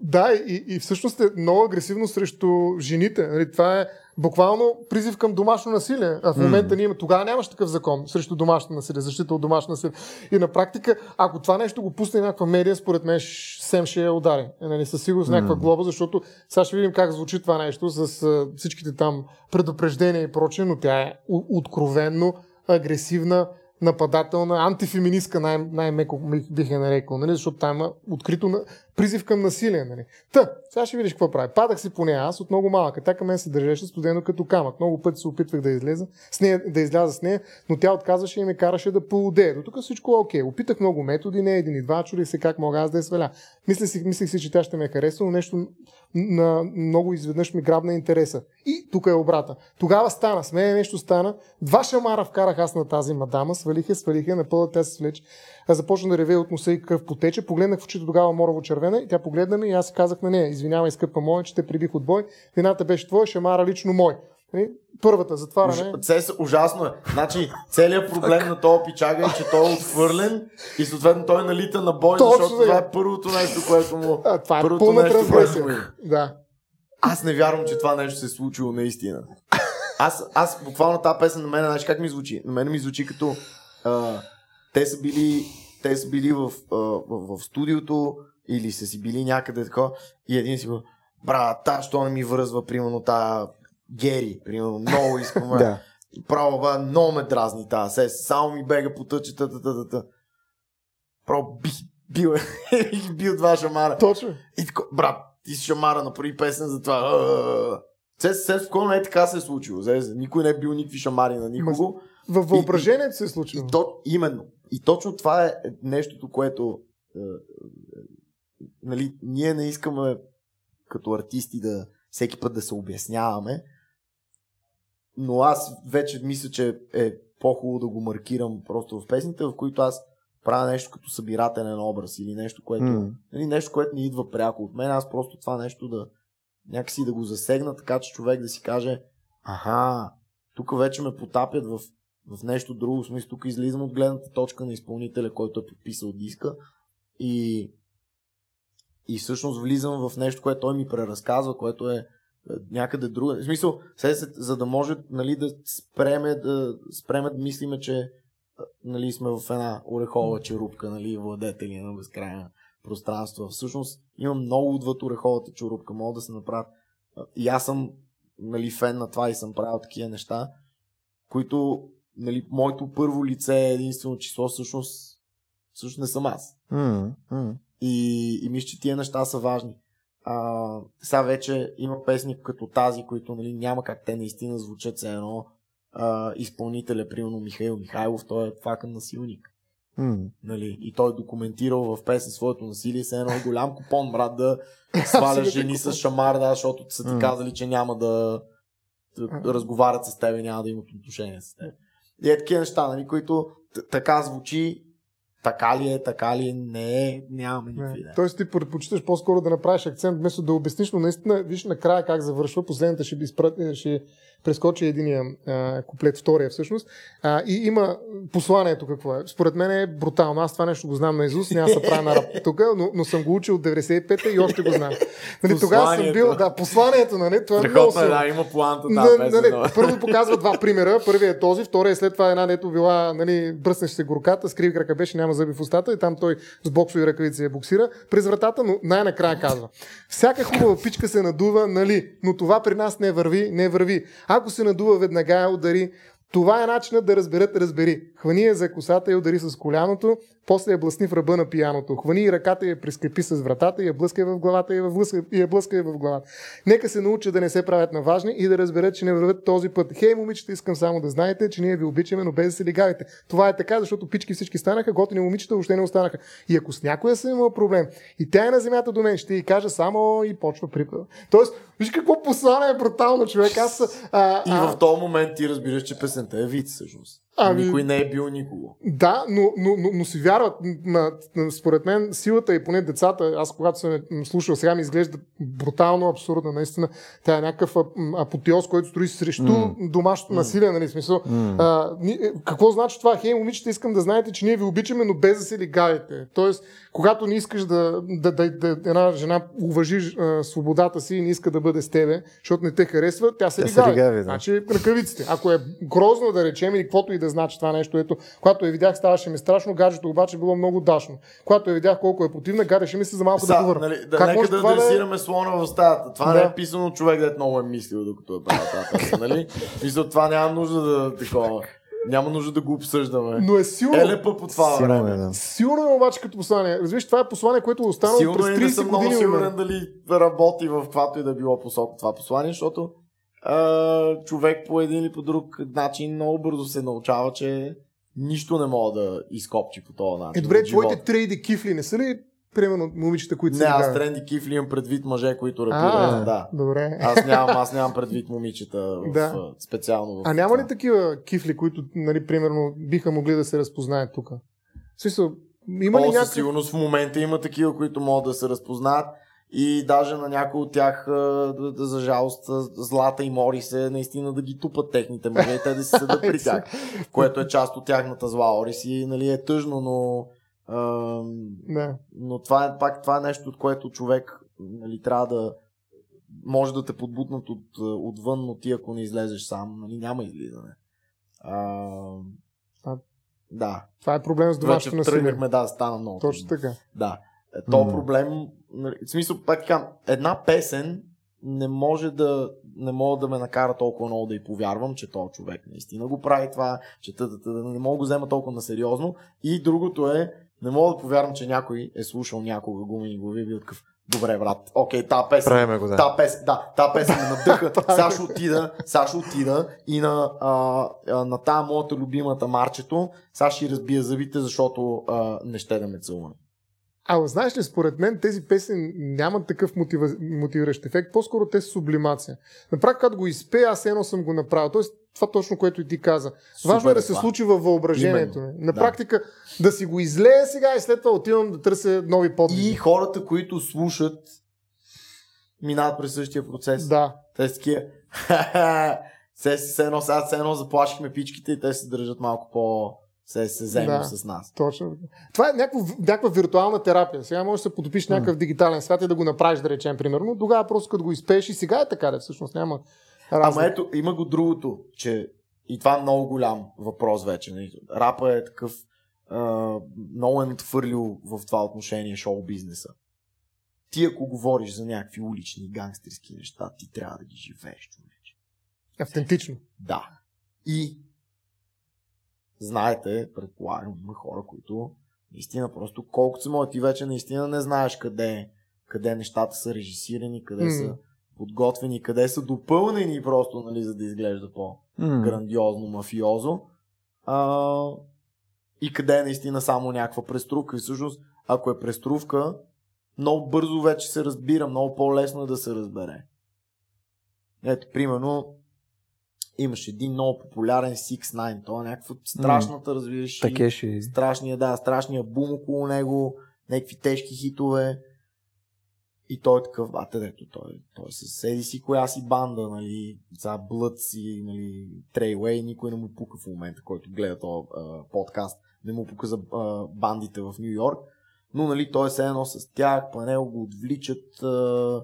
Да, и, и всъщност е много агресивно срещу жените. Нали, това е буквално призив към домашно насилие. А в момента mm. ние тогава нямаше такъв закон срещу домашно насилие, защита от домашно насилие. И на практика, ако това нещо го пусне някаква медия, според мен Сем ще я удари. Е, нали, със сигурност mm. някаква глоба, защото сега ще видим как звучи това нещо с uh, всичките там предупреждения и прочее, но тя е откровенно агресивна, нападателна, антифеминистка, най- най-меко бих я нарекал, нали? защото там има открито. Призив към насилие. Нали? Та, сега ще видиш какво прави. Падах си по нея, аз от много малък. Тя към мен се държеше студено като камък. Много пъти се опитвах да излеза с нея, да изляза с нея, но тя отказваше и ме караше да полудея. До тук всичко е окей. Опитах много методи, не един и два, чули се как мога аз да я сваля. Мислех си, мислех си, че тя ще ме хареса, но нещо на много изведнъж ми грабна интереса. И тук е обрата. Тогава стана, с мен нещо стана. Два шамара вкарах аз на тази мадама, свалих я, свалих я, напълно тя се свлече. Започна да реве от носа и кръв потече. Погледнах в очите тогава морово червена и тя погледна ми и аз казах на нея, извинявай, скъпа моя, че те прибих от бой. Вината беше твоя, шамара лично мой. Нали? Първата затваряне. Уж, ужасно е. Значи, целият проблем на този пичага е, че той е отхвърлен и съответно той налита на бой, Точно защото това е първото нещо, което му... А, това е първото нещо, което му Да. Аз не вярвам, че това нещо се е случило наистина. Аз, аз буквално тази песен на мен, знаеш как ми звучи? На мен ми звучи като а, те са били, те са били в, в, в, студиото или са си били някъде така и един си го брат, та, що не ми връзва, примерно, та Гери, примерно, много искам. да. Право, ба, много ме дразни тази се, само ми бега по тъчета, та, та, та. Право, би, бил, бил два шамара. Точно. И така, брат, ти си шамара, направи песен за това. Се, се, спокойно е така се е случило. Никой не е бил никакви шамари на никого. Във въображението се е случило. И, то, именно. И точно това е нещото, което е, е, нали, ние не искаме като артисти да всеки път да се обясняваме, но аз вече мисля, че е по-хубаво да го маркирам просто в песните, в които аз правя нещо като събирателен образ или нещо, което, mm. нали, нещо, което не идва пряко от мен. Аз просто това нещо да някакси да го засегна, така че човек да си каже, аха, тук вече ме потапят в, в нещо друго. Смисъл, тук излизам от гледната точка на изпълнителя, който е подписал диска и, и всъщност влизам в нещо, което той ми преразказва, което е някъде друга. В смисъл, за да може нали, да спреме да, спреме да мислиме, че нали, сме в една орехова черупка, нали, владетели на безкрайна пространство. Всъщност има много отвъд ореховата черупка, могат да се направят. И аз съм нали, фен на това и съм правил такива неща, които нали, моето първо лице е единствено число, всъщност, всъщност не съм аз. Mm, mm. И, и мисля, че тия неща са важни. А, сега вече има песни като тази, които нали, няма как те наистина звучат все едно а, изпълнителя, примерно Михаил Михайлов, той е факън насилник. Mm. Нали? И той е документирал в песен своето насилие, се едно голям купон, брат, да сваляш жени с шамар, да, защото са ти mm. казали, че няма да, да разговарят с теб няма да имат отношение с теб. И е такива неща, нали, които така звучи така ли е, така ли е, не е, нямаме никакви идеи. Тоест ти предпочиташ по-скоро да направиш акцент, вместо да обясниш, но наистина виж накрая как завършва. Последната ще, изпрати, ще прескочи единия а, куплет, втория всъщност. А, и има посланието какво е. Според мен е брутално. Аз това нещо го знам на Изус, няма се правя на рап тук, но, но, съм го учил от 95-та и още го знам. Нали, тогава съм бил, да, посланието, нали, това е много да, има планта, да, нали, Първо показва два примера. Първият е този, вторият е след това една, дето била, нали, бръснеш се горката, скриви крака беше, няма зъби в устата и там той с боксови ръкавици я боксира през вратата, но най-накрая казва. Всяка хубава пичка се надува, нали, но това при нас не върви, не върви. Ако се надува веднага, удари. Това е начинът да разберат, разбери. Хвани я за косата и удари с коляното, после я блъсни в ръба на пияното. Хвани и ръката я прискрепи с вратата, я блъскай в главата и я блъскай, и в главата. Нека се научат да не се правят на важни и да разберат, че не вървят този път. Хей, момичета, искам само да знаете, че ние ви обичаме, но без да се лигавите. Това е така, защото пички всички станаха, готини момичета въобще не останаха. И ако с някоя съм имал проблем и тя е на земята до мен, ще й кажа само и почва припада. Тоест, виж какво послание е брутално, човек. Аз, а, а... И в този момент ти разбираш, че песента е вид, всъщност. Ами, Никой не е бил никого. Да, но, но, но, но си вярват. На, на, според мен силата и поне децата, аз когато съм слушал, сега ми изглежда брутално абсурдна, наистина. Тя е някакъв апотеоз, който строи срещу mm. домашното mm. насилие, нали? Смисъл. Mm. А, ни, е, какво значи това? Хей, момичета, искам да знаете, че ние ви обичаме, но без да се лигавите. Тоест, когато не искаш да, да, да, да една жена уважи а, свободата си и не иска да бъде с тебе, защото не те харесва, тя се лигави. лигави да. Значи ръкавиците. Ако е грозно да речем или каквото и да значи това нещо, ето, когато я видях, ставаше ми страшно, гаджето обаче било много дашно. Когато я видях колко е противна, гадеше ми се за малко Са, да говоря. Нали, да, как нека да дресираме да... слона в стаята. Това да. не е писано човек, да много е мислил, докато е правил това. нали? Мисля, това няма нужда да такова. Няма нужда да го обсъждаме. Но е силно. Елепа по това силно време. Е, да. Силно е обаче като послание. Разбираш, това е послание, което е останало силно през 30 е, не съм години. Много сигурен дали работи в каквато и да било посока това послание, защото а, човек по един или по друг начин много бързо се научава, че нищо не мога да изкопчи по този начин. Е, добре, твоите трейди кифли не са ли примерно момичета, които Не, аз тренди кифли имам предвид мъже, които рапират. Да. Добре. Аз нямам, аз нямам предвид момичета в, да. специално. В а няма ли такива кифли, които, нали, примерно, биха могли да се разпознаят тук? В смисъл, има ли някакъв... сигурност в момента има такива, които могат да се разпознаят и даже на някои от тях, за жалост, Злата и Мори се наистина да ги тупат техните мъже и те да си седат при тях, което е част от тяхната зла Орис и нали, е тъжно, но не. Но това е пак това е нещо, от което човек нали, трябва да може да те подбутнат от, отвън, но ти ако не излезеш сам, нали, няма излизане. А, а, да. Това е проблем с домашното насилие. Тръгнахме, да, стана много. Точно така. Да. Е, то mm. проблем, нали, в смисъл, пак така, една песен не може да не мога да ме накара толкова много да й повярвам, че този човек наистина го прави това, че тъдата, тъда, не мога да го взема толкова на сериозно. И другото е, не мога да повярвам, че някой е слушал някога глави и бил такъв. Добре, брат. Окей, та песен. го, да. Та песен, да, та песен ме надъха. ще отида, ще отида и на, а, а, на тази моята любимата марчето, ще разбия зъбите, защото а, не ще да ме целуваме. А знаеш ли, според мен тези песни нямат такъв мотива... мотивиращ ефект, по-скоро те са сублимация. Направо, когато го изпея, аз едно съм го направил. Тоест, това точно, което и ти каза. Супер, Важно е да се това. случи във въображението. Именно. На практика да си го излея сега и след това отивам да търся нови подвиги. И хората, които слушат, минават през същия процес. Да. Те са такива, Се, едно, сега се едно заплашихме пичките и те се държат малко по се, се взема да, с нас. Точно. Това е някаква, някаква виртуална терапия. Сега можеш да се потопиш mm. някакъв дигитален свят и да го направиш, да речем, примерно. Тогава просто като го изпееш и сега е така, да всъщност няма. Разлик. Ама ето, има го другото, че и това е много голям въпрос вече. Нали. Рапа е такъв uh, много е надхвърлил в това отношение шоу бизнеса. Ти ако говориш за някакви улични гангстерски неща, ти трябва да ги живееш, човече. Автентично. Да. И знаете, предполагам, има хора, които наистина просто колкото се може, ти вече наистина не знаеш къде, къде нещата са режисирани, къде mm. са подготвени, къде са допълнени просто, нали, за да изглежда по-грандиозно, мафиозо. А, и къде е наистина само някаква преструвка. И всъщност, ако е преструвка, много бързо вече се разбира, много по-лесно е да се разбере. Ето, примерно, имаш един много популярен 6-9, това е някаква страшната, разбираш. Такеши. Страшния, да, страшния бум около него, някакви тежки хитове. И той е такъв, бате, дето, той, той е с си коя си банда, нали, за Блъд си, нали, Трейлей, никой не му пука в момента, който гледа този подкаст, не му пука за а, бандите в Нью Йорк, но, нали, той е едно с тях, по него го отвличат, а,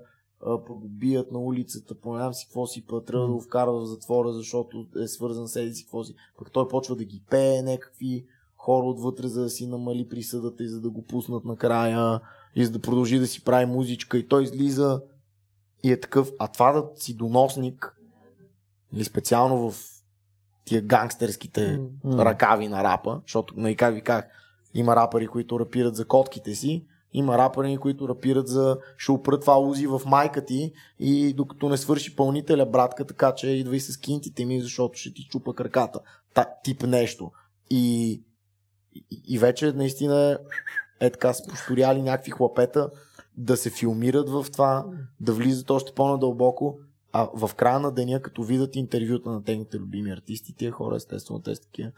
по го бият на улицата, по си какво си, па трябва да го вкарва в затвора, защото е свързан с еди си какво си. Пък той почва да ги пее някакви хора отвътре, за да си намали присъдата и за да го пуснат накрая и за да продължи да си прави музичка и той излиза и е такъв, а това да си доносник или специално в тия гангстерските mm. ръкави на рапа, защото, нали, как ви как, има рапъри, които рапират за котките си, има рапъри, които рапират за ще опра това узи в майка ти и докато не свърши пълнителя, братка, така че идва и с кинтите ми, защото ще ти чупа краката. Та, тип нещо. И, и, и вече наистина е така са посторяли някакви хлапета да се филмират в това, да влизат още по-надълбоко, а в края на деня, като видят интервюта на техните любими артисти, тия хора, естествено, те са такива.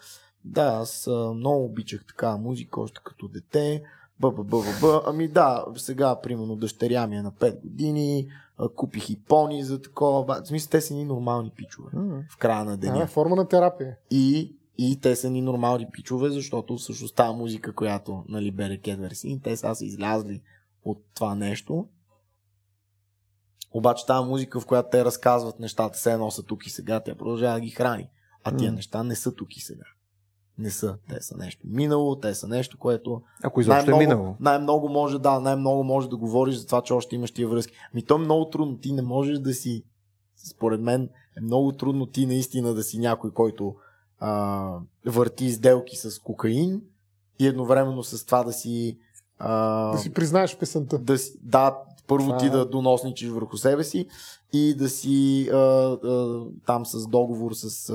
Да, аз много обичах така музика още като дете. Б, б, б, б, б. Ами да, сега, примерно, дъщеря ми е на 5 години, купих и пони за такова. В смисъл, те са ни нормални пичове mm. в края на деня. е форма на терапия. И, и те са ни нормални пичове, защото всъщност тази музика, която нали, бере Кедверси, те са излязли от това нещо. Обаче тази музика, в която те разказват нещата, се едно са тук и сега, тя продължава да ги храни. А тия mm. неща не са тук и сега не са. Те са нещо минало, те са нещо, което. Ако изобщо е минало. Най-много може, да, най-много може да говориш за това, че още имаш тия връзки. Ми то е много трудно. Ти не можеш да си. Според мен е много трудно ти наистина да си някой, който а, върти сделки с кокаин и едновременно с това да си. А, да си признаеш песента. Да, да първо а... ти да доносничиш върху себе си и да си а, а, там с договор с а,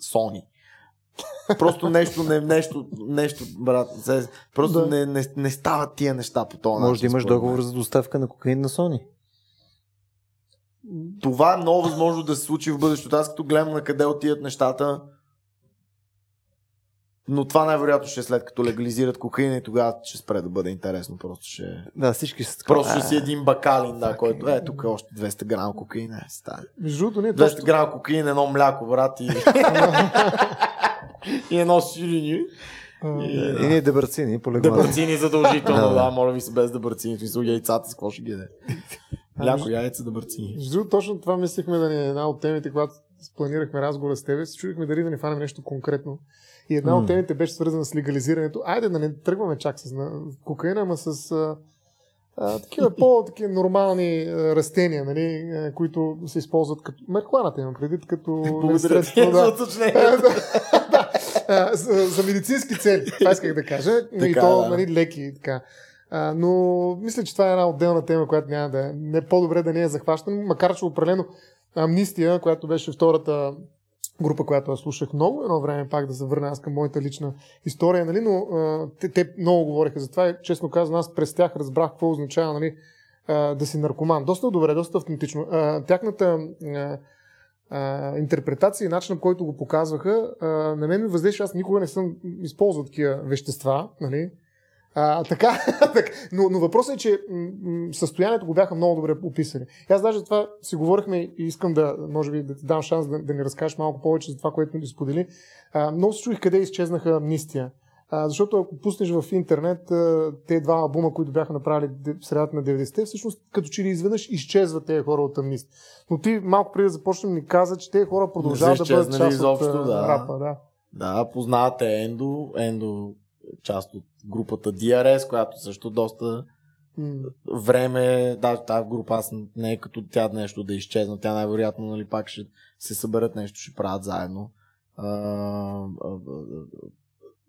Sony. Просто нещо, не, нещо, нещо, брат. Просто да. не, не, не стават тия неща по този начин. Може да имаш договор за доставка на кокаин на Sony. Това е много възможно да се случи в бъдещето. Аз като гледам на къде отиват нещата, но това най-вероятно ще е след като легализират кокаина и тогава ще спре да бъде интересно. Просто ще. Да, всички са Просто ще си един бакалин, да, който е тук е още 200 грама кокаина. Е, стане. Между другото, не 200 точно... грама кокаин, едно мляко, брат. И... и едно сирени. И, и ние дебърцини по Дебърцини задължително, да, моля ви се без дебърцини. Смисъл яйцата, с какво ще ги Ляко яйца дебърцини. Между точно това мислихме да ни е една от темите, когато планирахме разговора с тебе, се чудихме дали да не фанем нещо конкретно. И една от темите беше свързана с легализирането. Айде да не тръгваме чак с кокаина, ама с а, такива по-такива нормални а, растения, нали, а, които се използват като... Марихуаната имам предвид като... Благодаря ти да. за, за медицински цели, това исках да кажа. Така, и то, да. нали, леки. Така. А, но мисля, че това е една отделна тема, която няма да е. Не по-добре да не е захващана, макар че определено Амнистия, която беше втората група, която аз слушах много, едно време пак да се върна аз към моята лична история, нали, но а, те, те много говориха за това и честно казвам, аз през тях разбрах какво означава нали, а, да си наркоман. Доста добре, доста автентично. А, тяхната а, интерпретация и начинът, по който го показваха, а, на мен ми въздействаше, аз никога не съм използвал такива вещества, нали, А, така. Но, но въпросът е, че м- състоянието го бяха много добре описали. И аз даже това си говорихме и искам да, може би, да ти дам шанс да, да ни разкажеш малко повече за това, което ни сподели. А, много се чуих къде изчезнаха амнистия. А, защото ако пуснеш в интернет а, те два албума, които бяха направили в средата на 90-те, всъщност като че ли изведнъж изчезват тези хора от амнист. Но ти малко преди да започнем ни каза, че тези хора продължават да бъдат част изобщо, от да. рапа. Да. да, познавате Ендо. Ендо част от групата DRS, която също доста mm. време, даже тази група аз не е като тя нещо да изчезна, тя най-вероятно нали, пак ще се съберат нещо, ще правят заедно. А, а, а,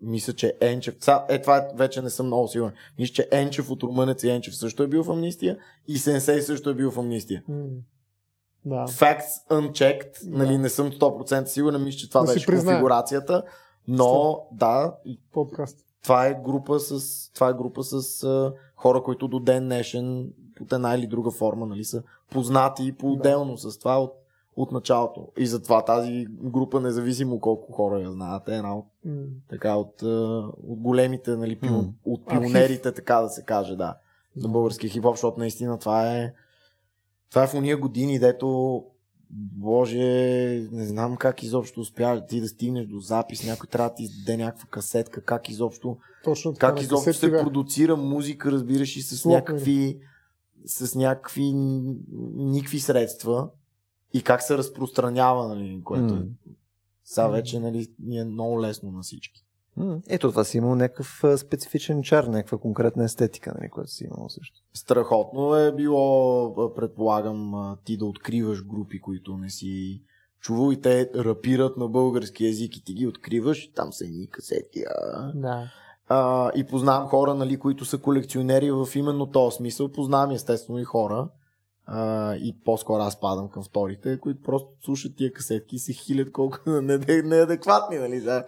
мисля, че Енчев, е това вече не съм много сигурен, мисля, че Енчев от Румънец и Енчев също е бил в амнистия и Сенсей също е бил в амнистия. Mm. Да. Facts unchecked, да. нали, не съм 100% сигурен, мисля, че това да беше конфигурацията, но да. Подкаст това е група с, това е група с а, хора, които до ден днешен от една или друга форма нали, са познати по-отделно да. с това от, от началото. И затова тази група, независимо колко хора я знаят, е една от, mm. така, от, от големите, нали, пион, mm. от пионерите, така да се каже, да, на български хип-хоп, защото наистина това е това е в уния години, дето Боже, не знам как изобщо успя ти да стигнеш до запис, някой трябва да ти издаде някаква касетка, как изобщо, Точно така, как изобщо се бе. продуцира музика, разбираш и с някакви, с някакви никакви средства и как се разпространява, нали, което mm. сега вече нали, ни е много лесно на всички. Ето това си имал някакъв специфичен чар, някаква конкретна естетика, нали, която си имал също. Страхотно е било, предполагам, ти да откриваш групи, които не си чувал и те рапират на български язик и ти ги откриваш, там са едни касети. А... Да. А, и познавам хора, нали, които са колекционери в именно този смисъл. Познавам естествено и хора, а, и по-скоро аз падам към вторите, които просто слушат тия касетки и се хилят колко неадекватни, нали? За,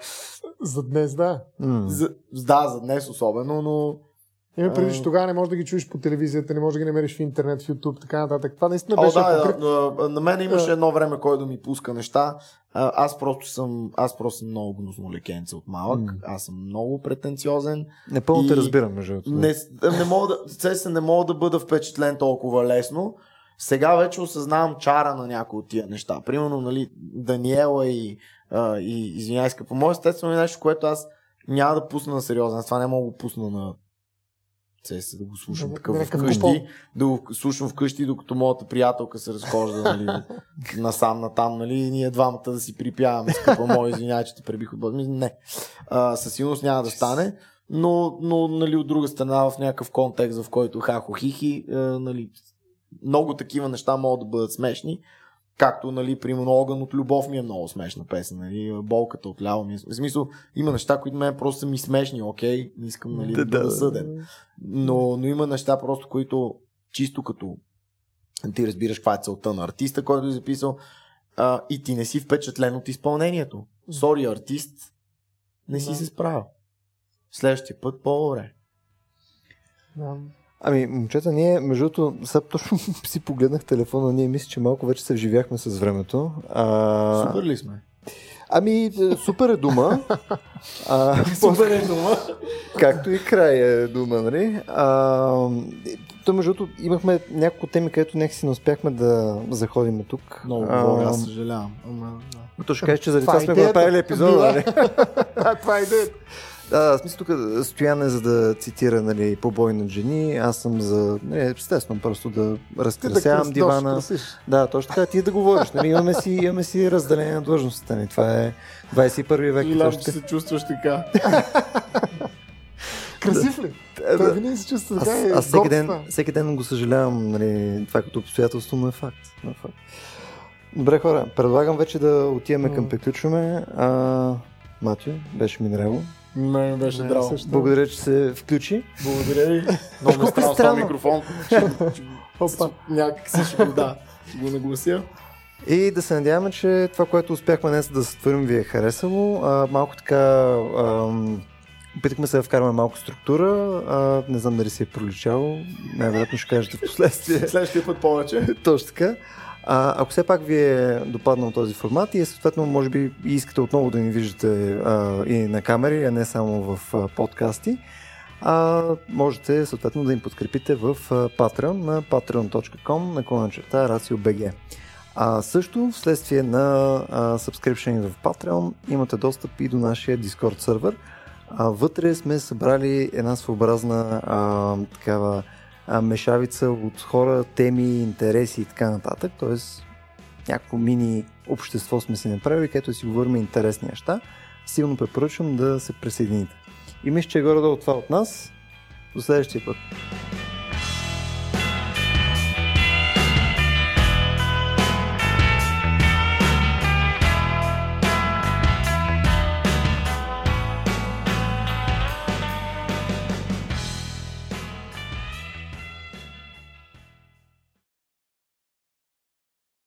за днес, да. Mm. За, да, за днес особено, но има преди, че тогава не можеш да ги чуеш по телевизията, не можеш да ги намериш в интернет, в YouTube, така нататък. Това наистина беше. О, да, покрит... да, на мен имаше едно време, кой да ми пуска неща. Аз просто съм, аз просто съм много гнусно лекенце от малък. Mm. Аз съм много претенциозен. Непълно и... те разбирам, между не, не мога да, се не мога да бъда впечатлен толкова лесно. Сега вече осъзнавам чара на някои от тия неща. Примерно, нали, Даниела и, а, и извинявай, по мое естествено е нещо, което аз няма да пусна на сериозен. Това не мога да пусна на се да го слушам да, такъв вкъщи, да го слушам вкъщи, докато моята приятелка се разхожда нали, насам натам, нали, и ние двамата да си припяваме, скъпа мой, извинявай, че те пребих от Не, а, със сигурност няма да стане, но, но нали, от друга страна в някакъв контекст, в който хахо хихи, нали, много такива неща могат да бъдат смешни. Както, нали, примерно, Огън от любов ми е много смешна песен, нали, болката от ляво ми е. В смисъл, има неща, които мен просто са ми смешни, окей, не искам, нали, да, да, да съден. Но, но има неща просто, които чисто като ти разбираш каква е целта на артиста, който е записал, а, и ти не си впечатлен от изпълнението. Сори, артист, не си да. се справил. Следващия път по-добре. Да. Ами, момчета, ние, между другото, сега точно си погледнах телефона, ние мисля, че малко вече се вживяхме с времето. А... Супер ли сме? Ами, супер е дума. а, супер е дума. Както и край е дума, нали? А, то, между другото, имахме няколко теми, където някакси не успяхме да заходим тук. Много, много, аз съжалявам. Ама, да. То ще кажеш, че заради това, това сме го направили епизода, нали? това е идеята. Да, смисъл тук Стоян е за да цитира нали, побой на жени, аз съм за, нали, естествено, просто да разкрасявам да дивана. Да, точно така, ти да говориш. Нали, имаме, си, имаме си разделение на длъжността. Нали, това е 21 век. И че се чувстваш така. Красив ли? Да, Той винаги се чувства така. Аз, аз всеки, ден, всеки ден го съжалявам, нали, това като обстоятелство, но е факт. Но е факт. Добре хора, предлагам вече да отиваме към приключване. А, Матио, беше ми драго. Ме беше драго. Също. Благодаря, че се включи. Благодаря ви. Много ме странно микрофон. Опа. Някак си ще го, да, ще го наглася. И да се надяваме, че това, което успяхме днес да сътворим ви е харесало. А, малко така... Ам... Опитахме се да вкараме малко структура. А, не знам дали си е проличало. Най-вероятно ще кажете в последствие. Следващия път повече. Точно така. А, ако все пак ви е допаднал този формат и съответно може би искате отново да ни виждате а, и на камери, а не само в а, подкасти, а можете съответно да им подкрепите в Patreon на patreon.com на черта RACIO.BG. А също, вследствие на а, в Patreon, имате достъп и до нашия Discord сервер. А, вътре сме събрали една своеобразна а, такава а, мешавица от хора, теми, интереси и така нататък. Тоест, някакво мини общество сме си направили, където си говорим интересни неща. Силно препоръчвам да се присъедините. И мисля, че е горе-долу това от нас. До следващия път.